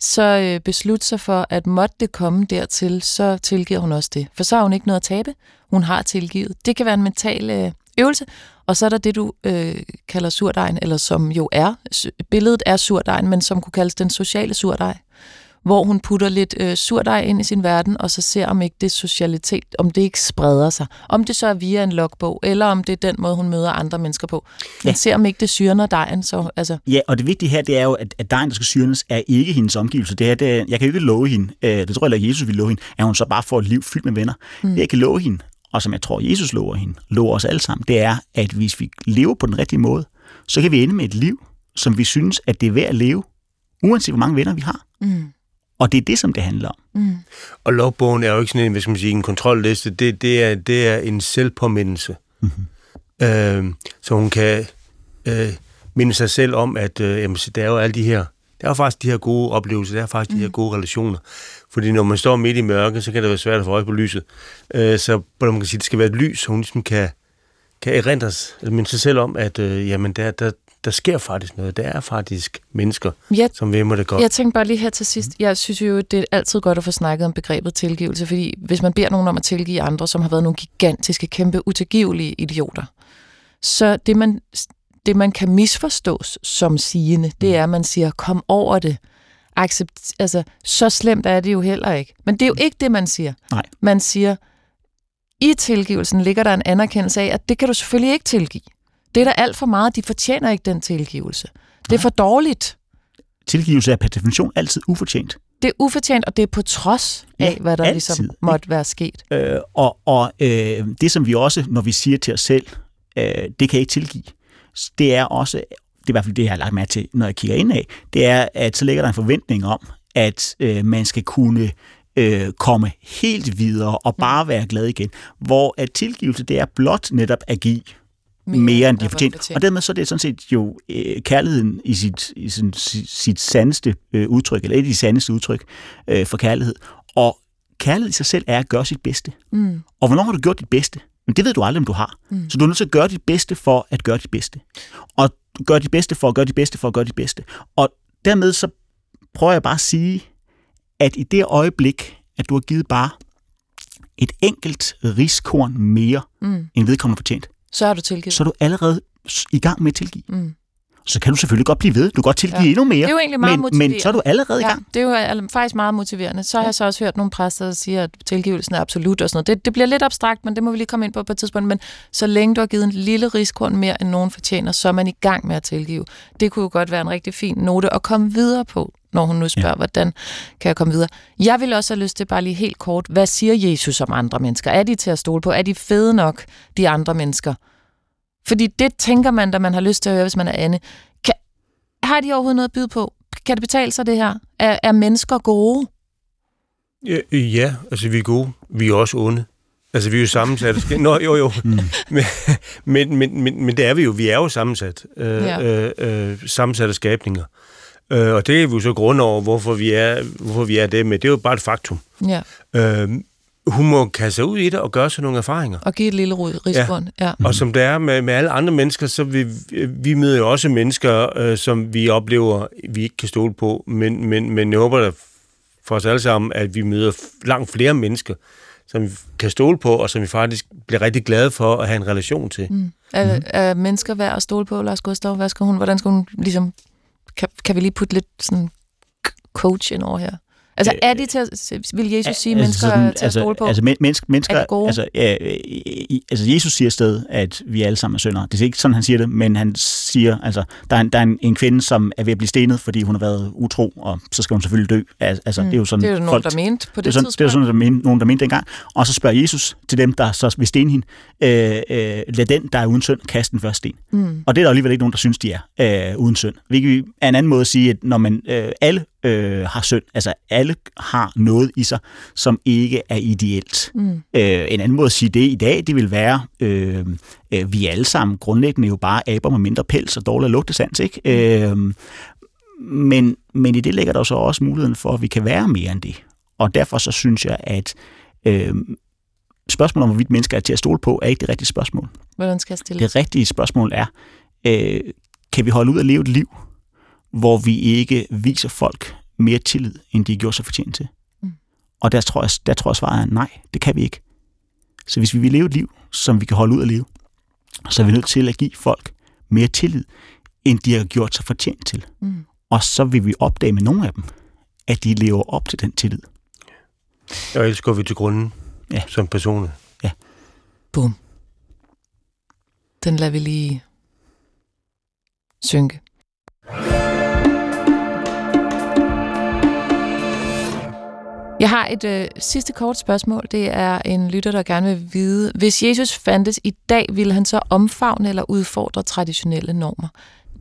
så øh, beslutte sig for, at måtte det komme dertil, så tilgiver hun også det. For så har hun ikke noget at tabe. Hun har tilgivet. Det kan være en mental øh, øvelse. Og så er der det, du øh, kalder surdejen, eller som jo er, billedet er surdejen, men som kunne kaldes den sociale surdej hvor hun putter lidt øh, surdej ind i sin verden, og så ser om ikke det socialitet, om det ikke spreder sig. Om det så er via en logbog, eller om det er den måde, hun møder andre mennesker på. Men ja. ser om ikke det syrner dejen. Så, altså. Ja, og det vigtige her, det er jo, at, at dejen, der skal syrnes, er ikke hendes omgivelse. Det er, det er, jeg kan jo ikke love hende, øh, det tror jeg, at Jesus vil love hende, at hun så bare får et liv fyldt med venner. Mm. Det jeg kan love hende, og som jeg tror, Jesus lover hende, lover os alle sammen, det er, at hvis vi lever på den rigtige måde, så kan vi ende med et liv, som vi synes, at det er værd at leve, uanset hvor mange venner vi har. Mm. Og det er det, som det handler om. Mm. Og lovbogen er jo ikke sådan en, hvad skal man sige, en kontrolliste. Det, det, er, det er en selvpåmindelse. Mm-hmm. Øh, så hun kan øh, minde sig selv om, at øh, jamen, der er jo alle de her, der er faktisk de her gode oplevelser, der er faktisk mm. de her mm. gode relationer. Fordi når man står midt i mørket, så kan det være svært at få øje på lyset. Øh, så man kan sige, det skal være et lys, så hun ligesom kan, kan erindres, minde sig selv om, at øh, jamen, der, der, der sker faktisk noget. Der er faktisk mennesker, ja, som mig det godt. Jeg tænker bare lige her til sidst. Jeg synes jo, det er altid godt at få snakket om begrebet tilgivelse, fordi hvis man beder nogen om at tilgive andre, som har været nogle gigantiske, kæmpe, utilgivelige idioter, så det man, det, man kan misforstås som sigende, det mm. er, at man siger, kom over det. Accept, altså, så slemt er det jo heller ikke. Men det er jo ikke det, man siger. Nej. Man siger, i tilgivelsen ligger der en anerkendelse af, at det kan du selvfølgelig ikke tilgive. Det er der alt for meget. De fortjener ikke den tilgivelse. Det er for dårligt. Tilgivelse er per definition altid ufortjent. Det er ufortjent, og det er på trods af, ja, hvad der altid. ligesom måtte være sket. Øh, og og øh, det, som vi også, når vi siger til os selv, øh, det kan jeg ikke tilgive, det er også, det er i hvert fald det, jeg har lagt mærke til, når jeg kigger ind af, det er, at så ligger der en forventning om, at øh, man skal kunne øh, komme helt videre og bare være glad igen. Hvor at tilgivelse, det er blot netop at give mere, mere end de fortjent. Og dermed så er det sådan set jo øh, kærligheden i sit, i sin, sit sandeste øh, udtryk, eller et af de sandeste udtryk øh, for kærlighed. Og kærlighed i sig selv er at gøre sit bedste. Mm. Og hvornår har du gjort dit bedste? Men det ved du aldrig, om du har. Mm. Så du er nødt til at gøre dit bedste for at gøre dit bedste. Og gøre dit bedste for at gøre dit bedste for at gøre dit bedste. Og dermed så prøver jeg bare at sige, at i det øjeblik, at du har givet bare et enkelt riskorn mere, mm. end vedkommende fortjent, så er du tilgivet. Så er du allerede i gang med at tilgive. Mm. Så kan du selvfølgelig godt blive ved. Du kan godt tilgive ja. endnu mere. Det er jo egentlig meget men, motiverende. Men så er du allerede i gang. det er jo faktisk meget motiverende. Så har ja. jeg så også hørt nogle præster, der siger, at tilgivelsen er absolut og sådan noget. Det, det bliver lidt abstrakt, men det må vi lige komme ind på på et tidspunkt. Men så længe du har givet en lille riskorn mere, end nogen fortjener, så er man i gang med at tilgive. Det kunne jo godt være en rigtig fin note at komme videre på når hun nu spørger, ja. hvordan kan jeg komme videre. Jeg vil også have lyst til bare lige helt kort, hvad siger Jesus om andre mennesker? Er de til at stole på? Er de fede nok, de andre mennesker? Fordi det tænker man, da man har lyst til at høre, hvis man er Anne. Kan, har de overhovedet noget at byde på? Kan det betale sig, det her? Er, er mennesker gode? Ja, ja, altså vi er gode. Vi er også onde. Altså, vi er jo sammensat. Nå, jo, jo. Mm. Men, men, men, men, men det er vi jo. Vi er jo sammensat. Øh, ja. øh, øh, sammensatte skabninger. Øh, og det er vi jo så grund over, hvorfor vi er, hvorfor vi er det, men det er jo bare et faktum. Ja. Øh, hun må kaste sig ud i det og gøre sig nogle erfaringer. Og give et lille risbånd. Ja. ja. Og som det er med, med alle andre mennesker, så vi, vi møder jo også mennesker, øh, som vi oplever, vi ikke kan stole på. Men, men, men jeg håber da for os alle sammen, at vi møder langt flere mennesker, som vi kan stole på, og som vi faktisk bliver rigtig glade for at have en relation til. Mm. Er, mm. er mennesker værd at stole på, Lars Gustav? Hvad skal hun, hvordan skal hun ligesom kan, kan vi lige putte lidt sådan coach ind over her? Altså er de til at, vil Jesus sige, at mennesker sådan, er til at stole på? Altså, men, mennesker, mennesker Er de gode? altså, øh, altså, Jesus siger sted, at vi alle sammen er syndere. Det er ikke sådan, han siger det, men han siger, altså, der er, en, der er en, en kvinde, som er ved at blive stenet, fordi hun har været utro, og så skal hun selvfølgelig dø. Al- Altså, det er jo sådan, det er jo nogen, folk, der mente på det, det er sådan, tidspunkt. det er sådan, der mente, nogen, der mente dengang. Og så spørger Jesus til dem, der så vil stene hende, øh, øh, lad den, der er uden synd, kaste den første sten. Mm. Og det er der alligevel ikke nogen, der synes, de er øh, uden synd. Hvilket er en anden måde at sige, at når man øh, alle øh, har synd, altså alle har noget i sig, som ikke er ideelt. Mm. Øh, en anden måde at sige det i dag, det vil være, øh, øh, vi alle sammen grundlæggende jo bare aber med mindre pels og dårlig lugtesans, ikke? Øh, men, men i det ligger der så også muligheden for, at vi kan være mere end det. Og derfor så synes jeg, at øh, spørgsmålet om, hvorvidt mennesker er til at stole på, er ikke det rigtige spørgsmål. Hvordan skal jeg stille Det rigtige spørgsmål er, øh, kan vi holde ud at leve et liv, hvor vi ikke viser folk mere tillid, end de har gjort sig fortjent til? Mm. Og der tror, jeg, der tror jeg svaret er nej, det kan vi ikke. Så hvis vi vil leve et liv, som vi kan holde ud at leve, så er vi nødt til at give folk mere tillid, end de har gjort sig fortjent til. Mm. Og så vil vi opdage med nogle af dem, at de lever op til den tillid. Og ellers går vi til grunden Ja. som personer. Bum. Den lader vi lige synke. Jeg har et øh, sidste kort spørgsmål. Det er en lytter, der gerne vil vide, hvis Jesus fandtes i dag, ville han så omfavne eller udfordre traditionelle normer?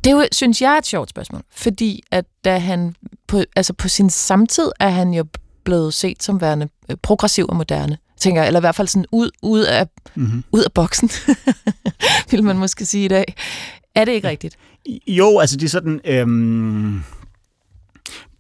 Det jo, synes jeg er et sjovt spørgsmål, fordi at da han på, altså på sin samtid er han jo blevet set som værende øh, progressiv og moderne, tænker jeg, eller i hvert fald sådan ud, ud, af, Mm-hmm. ud af boksen, vil man måske sige i dag. Er det ikke rigtigt? Jo, altså det er sådan... Øhm,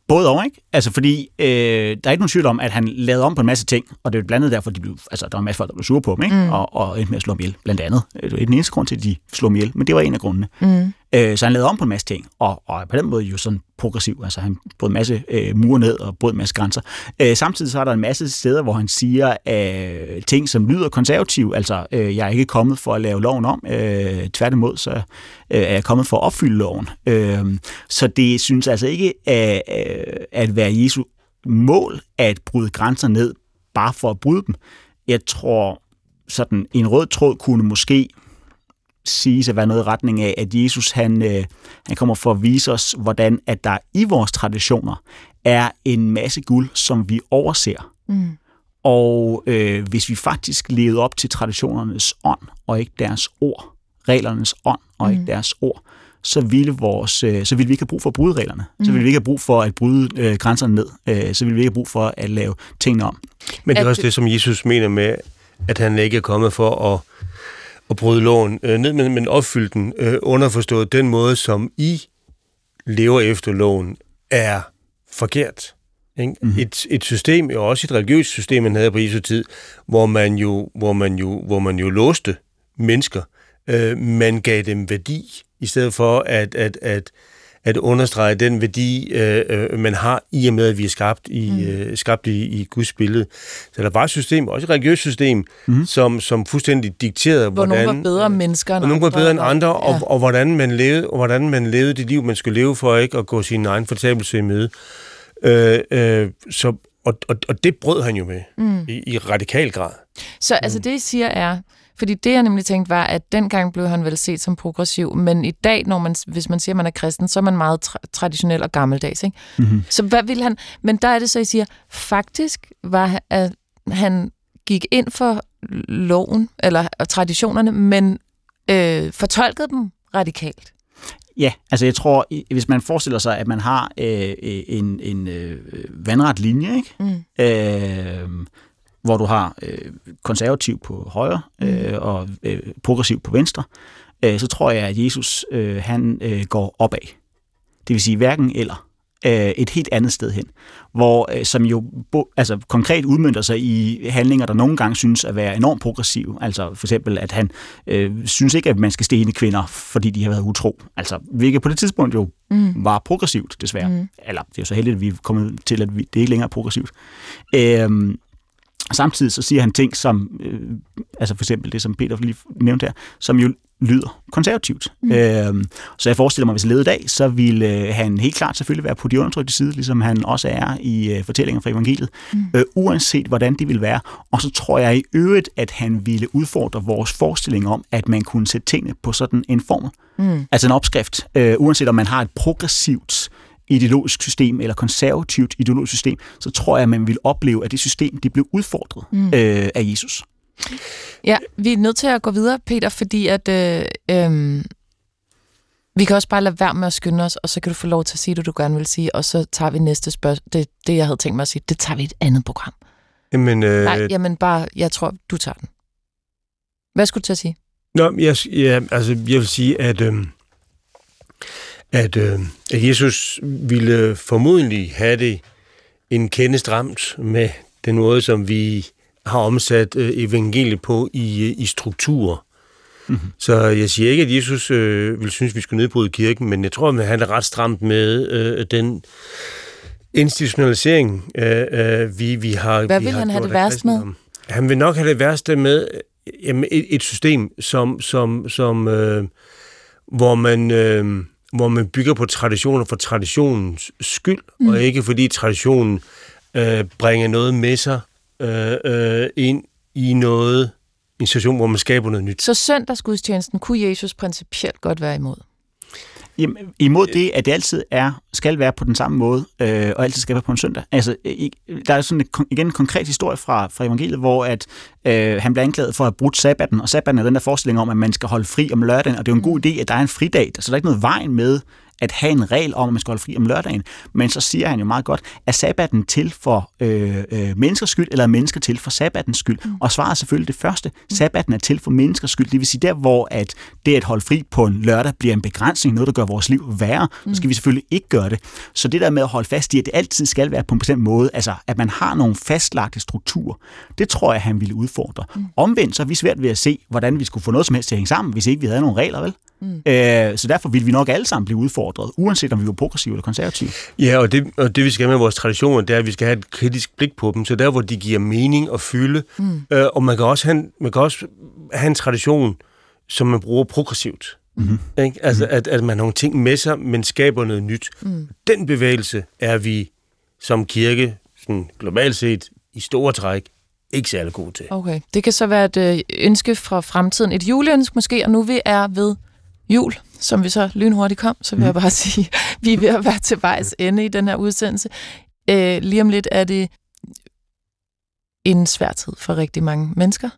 både og, ikke? Altså fordi, øh, der er ikke nogen tvivl om, at han lavede om på en masse ting, og det er blandt andet derfor, de blev, altså, der var en masse folk, der blev sure på ham, ikke? Mm. Mm. Og, og endte med at slå ham ihjel, blandt andet. Det var ikke den eneste grund til, at de slog ham ihjel, men det var en af grundene. Mm. Øh, så han lavede om på en masse ting, og, og er på den måde jo sådan progressiv. Altså han brød en masse øh, mure ned og brød en masse grænser. Øh, samtidig så er der en masse steder, hvor han siger øh, ting, som lyder konservativ. Altså, øh, jeg er ikke kommet for at lave loven om. Øh, tværtimod, så øh, er jeg kommet for at opfylde loven. Øh, så det synes altså ikke at, at være Jesu mål at bryde grænser ned, bare for at bryde dem. Jeg tror, sådan en rød tråd kunne måske siges at være noget i retning af, at Jesus han, øh, han kommer for at vise os, hvordan at der i vores traditioner er en masse guld, som vi overser. Mm. Og øh, hvis vi faktisk levede op til traditionernes ånd, og ikke deres ord, reglernes ånd, og Mm. ikke deres ord, så ville, vores, øh, så ville vi ikke have brug for at bryde reglerne. Så ville vi ikke have brug for at bryde øh, grænserne ned. Øh, så ville vi ikke have brug for at lave tingene om. Men det er også det- det, som Jesus mener med, at han ikke er kommet for at, at bryde loven øh, ned, men, men opfylde den, øh, underforstået den måde, som I lever efter loven, er forkert. Ikke? Mhm. Mm. Et, et system, og også et religiøst system, man havde på Jesu tid, hvor man jo, hvor man jo, hvor man jo låste mennesker. Øh, man gav dem værdi, i stedet for at, at, at, at understrege den værdi, øh, øh, man har i og med, at vi er skabt i, mm. øh, skabt i, i Guds billede. Så der var et system, også et religiøst system, mm. som, som fuldstændig dikterede, Hvor hvordan... nogen var bedre mennesker end og nogen var bedre end andre, og, Ja. og, hvordan man levede, og hvordan man levede det liv, man skulle leve for ikke at gå sin egen fortabelse i møde. Øh, øh, så, og, og, og det brød han jo med mm. i, i radikal grad. Så altså det, I siger er, fordi det, jeg nemlig tænkte, var, at dengang blev han vel set som progressiv, men i dag, når man, hvis man siger, at man er kristen, så er man meget tra- traditionel og gammeldags. Ikke? Mm-hmm. Så hvad vil han... Men der er det så, I siger, faktisk var at han gik ind for loven, eller traditionerne, men øh, fortolkede dem radikalt. Ja, altså jeg tror, hvis man forestiller sig, at man har øh, en, en øh, vandret linje, ikke? Mm. Øh, hvor du har øh, konservativ på højre øh, og øh, progressiv på venstre, øh, så tror jeg, at Jesus øh, han øh, går opad. Det vil sige hverken eller øh, et helt andet sted hen, hvor øh, som jo bo, altså, konkret udmyndter sig i handlinger, der nogle gange synes at være enormt progressive. Altså for eksempel, at han øh, synes ikke, at man skal stene kvinder, fordi de har været utro. Altså, hvilket på det tidspunkt jo Mm. var progressivt, desværre. Mm. Eller det er jo så heldigt, at vi er kommet til, at det ikke længere er progressivt. Øhm, samtidig så siger han ting som, øh, altså for eksempel det, som Peter lige nævnte her, som jo lyder konservativt. Mm. Øh, så jeg forestiller mig, hvis han levede i dag, så ville øh, han helt klart selvfølgelig være på de undertrykte side, ligesom han også er i øh, fortællinger fra evangeliet, mm. øh, uanset hvordan de vil være. Og så tror jeg i øvrigt, at han ville udfordre vores forestilling om, at man kunne sætte tingene på sådan en formel. Mm. Altså en opskrift, øh, uanset om man har et progressivt ideologisk system eller konservativt ideologisk system, så tror jeg, at man vil opleve, at det system det blev udfordret mm. øh, af Jesus. Ja, vi er nødt til at gå videre, Peter, fordi at øh, øh, vi kan også bare lade være med at skynde os, og så kan du få lov til at sige det, du gerne vil sige, og så tager vi næste spørgsmål. Det, det, jeg havde tænkt mig at sige, det tager vi i et andet program. Jamen, øh... Nej, jamen bare, jeg tror, du tager den. Hvad skulle du til at sige? Nå, jeg, ja, altså, jeg vil sige, at, øh, at, øh, at Jesus ville formodentlig have det en kende stramt med den måde, som vi har omsat øh, evangeliet på i, i strukturer. Mm-hmm. Så jeg siger ikke, at Jesus øh, vil synes, at vi skal nedbryde kirken, men jeg tror, at han er ret stramt med øh, den institutionalisering, øh, øh, vi, vi har Hvad vi vil har han have det værst med? Han vil nok have det værste med øh, jamen, et, et system, som, som, som øh, hvor man... Øh, hvor man bygger på traditioner for traditionens skyld, mm. og ikke fordi traditionen øh, bringer noget med sig, øh, øh, ind i noget, en situation, hvor man skaber noget nyt. Så søndagsgudstjenesten kunne Jesus principielt godt være imod? Jamen, imod det, at det altid er, skal være på den samme måde, øh, og altid skal være på en søndag. Altså, der er sådan et, igen en konkret historie fra, fra evangeliet, hvor at, øh, han bliver anklaget for at have brudt sabbaten, og sabbaten er den der forestilling om, at man skal holde fri om lørdagen, og det er jo en god mm. idé, at der er en fridag, så der er ikke noget vejen med, at have en regel om, at man skal holde fri om lørdagen. Men så siger han jo meget godt, er sabbaten til for øh, øh, menneskers skyld, eller er mennesker til for sabbatens skyld? Mm. Og svaret er selvfølgelig det første. Mm. Sabbaten er til for menneskers skyld. Det vil sige, der hvor at det at holde fri på en lørdag bliver en begrænsning, noget der gør vores liv værre, mm. så skal vi selvfølgelig ikke gøre det. Så det der med at holde fast i, at det altid skal være på en bestemt måde, altså at man har nogle fastlagte strukturer, det tror jeg, han ville udfordre. Mm. Omvendt så er vi svært ved at se, hvordan vi skulle få noget som helst til at hænge sammen, hvis ikke vi havde nogle regler, vel? Mm. Øh, så derfor vil vi nok alle sammen blive udfordret, uanset om vi var progressive eller konservative. Ja, og det, og det vi skal have med vores traditioner, det er, at vi skal have et kritisk blik på dem, så der, hvor de giver mening og fylde. Mm. Øh, og man kan, også have, man kan også have en tradition, som man bruger progressivt. Mm-hmm. Ikke? Altså, mm-hmm. at, at man har nogle ting med sig, men skaber noget nyt. Mm. Den bevægelse er vi som kirke, sådan globalt set, i store træk, ikke særlig god til. Okay, det kan så være et øh, ønske fra fremtiden. Et juleønske måske, og nu vi er ved jul, som vi så lynhurtigt kom, så vil mm. jeg bare sige, vi er ved at være til vejs ende i den her udsendelse. Øh, lige om lidt er det en svær tid for rigtig mange mennesker.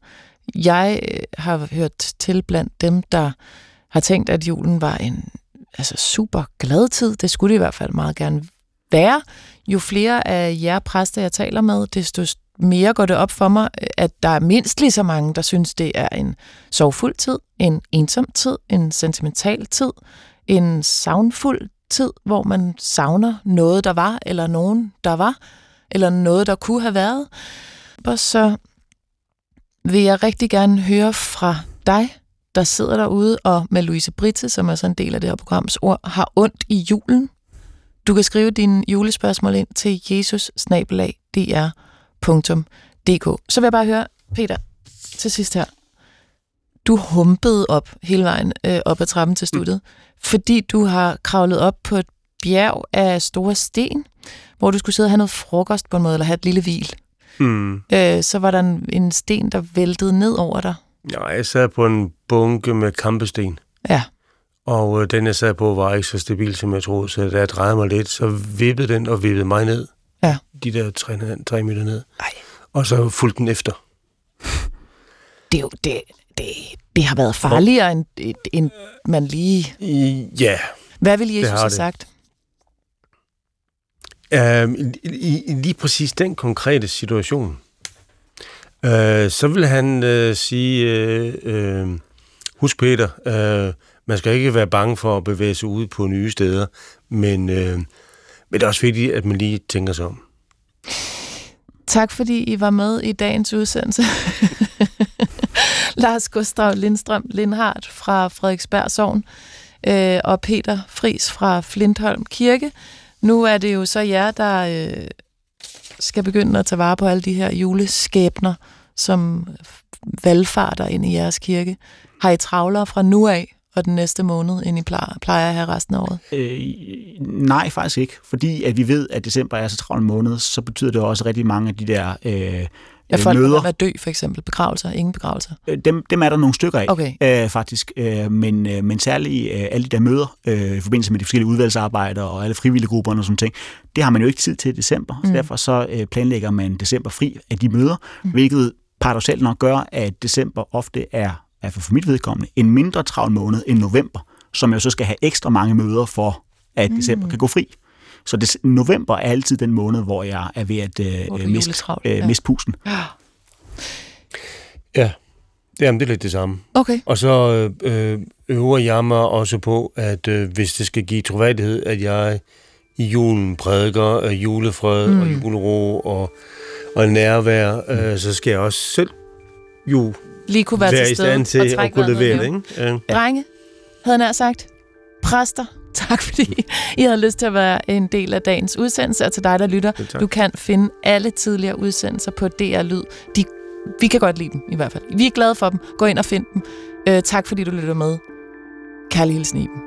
Jeg øh, har hørt til blandt dem, der har tænkt, at julen var en altså super glad tid. Det skulle det i hvert fald meget gerne være. Jo flere af jer præster, jeg taler med, desto mere går det op for mig, at der er mindst lige så mange, der synes, det er en sorgfuld tid, en ensom tid, en sentimental tid, en savnfuld tid, hvor man savner noget, der var, eller nogen, der var, eller noget, der kunne have været. Og så vil jeg rigtig gerne høre fra dig, der sidder derude, og med Louise Britte, som er så en del af det her programs ord, har ondt i julen. Du kan skrive dine julespørgsmål ind til jesus www.dk. Så vil jeg bare høre, Peter, til sidst her. Du humpede op hele vejen øh, op ad trappen til studiet, mm. fordi du har kravlet op på et bjerg af store sten, hvor du skulle sidde og have noget frokost på en måde, eller have et lille hvil. Mm. Øh, så var der en, en sten, der væltede ned over dig. Ja, jeg sad på en bunke med kampesten. Ja. Og øh, den, jeg sad på, var ikke så stabil, som jeg troede, så da jeg drejede mig lidt, så vippede den og vippede mig ned. Ja. De der tre, tre meter ned. Ej. Og så fulgte den efter. Det, er jo, det, det, det har været farligere, end, end man lige... Ja. Hvad vil Jesus have sagt? Uh, i, i lige præcis den konkrete situation, uh, så vil han uh, sige, uh, uh, husk Peter, uh, man skal ikke være bange for at bevæge sig ud på nye steder, men, uh, men det er også vigtigt, at man lige tænker sig om. Tak fordi I var med i dagens udsendelse. Lars Gustav Lindstrøm Lindhardt fra Frederiksberg Sogn øh, og Peter Fris fra Flintholm Kirke. Nu er det jo så jer, der øh, skal begynde at tage vare på alle de her juleskæbner, som valgfarter ind i jeres kirke? Har I travlere fra nu af og den næste måned, end I plejer, plejer at have resten af året? Øh, nej, faktisk ikke. Fordi at vi ved, at december er så travl måned, så betyder det også rigtig mange af de der øh, Ja, folk møder. at dø, for eksempel. Begravelser, ingen begravelser. Øh, Dem, dem er der nogle stykker af, Okay. øh, faktisk. Øh, men, øh, men særligt øh, alle de der møder øh, i forbindelse med de forskellige udvalgsarbejder og alle frivillige grupper og sådan ting, det har man jo ikke tid til i december. Mm. Så derfor så øh, planlægger man december fri af de møder, mm. hvilket paradoxalt nok gør, at december ofte er, er for mit vedkommende en mindre travl måned end november, som jo så skal have ekstra mange møder for, at december mm. kan gå fri. Så det, november er altid den måned, hvor jeg er ved at øh, er miste, øh, ja. miste pusten. Ja, Jamen, det er lidt det samme. Okay. Og så øh, øver jeg mig også på, at øh, hvis det skal give troværdighed, at jeg i julen prædiker øh, julefred mm. og julero og, og nærvær, øh, så skal jeg også selv jo Lige kunne være, være til i stede stand til og at trække kunne i levere det. Ikke? Ja. Drenge, havde nær sagt. Præster, tak fordi I havde lyst til at være en del af dagens udsendelse, og til dig, der lytter. Tak. Du kan finde alle tidligere udsendelser på DR Lyd. De, vi kan godt lide dem, i hvert fald. Vi er glade for dem. Gå ind og find dem. Øh, tak fordi du lytter med. Kærlig hilsen, Iben.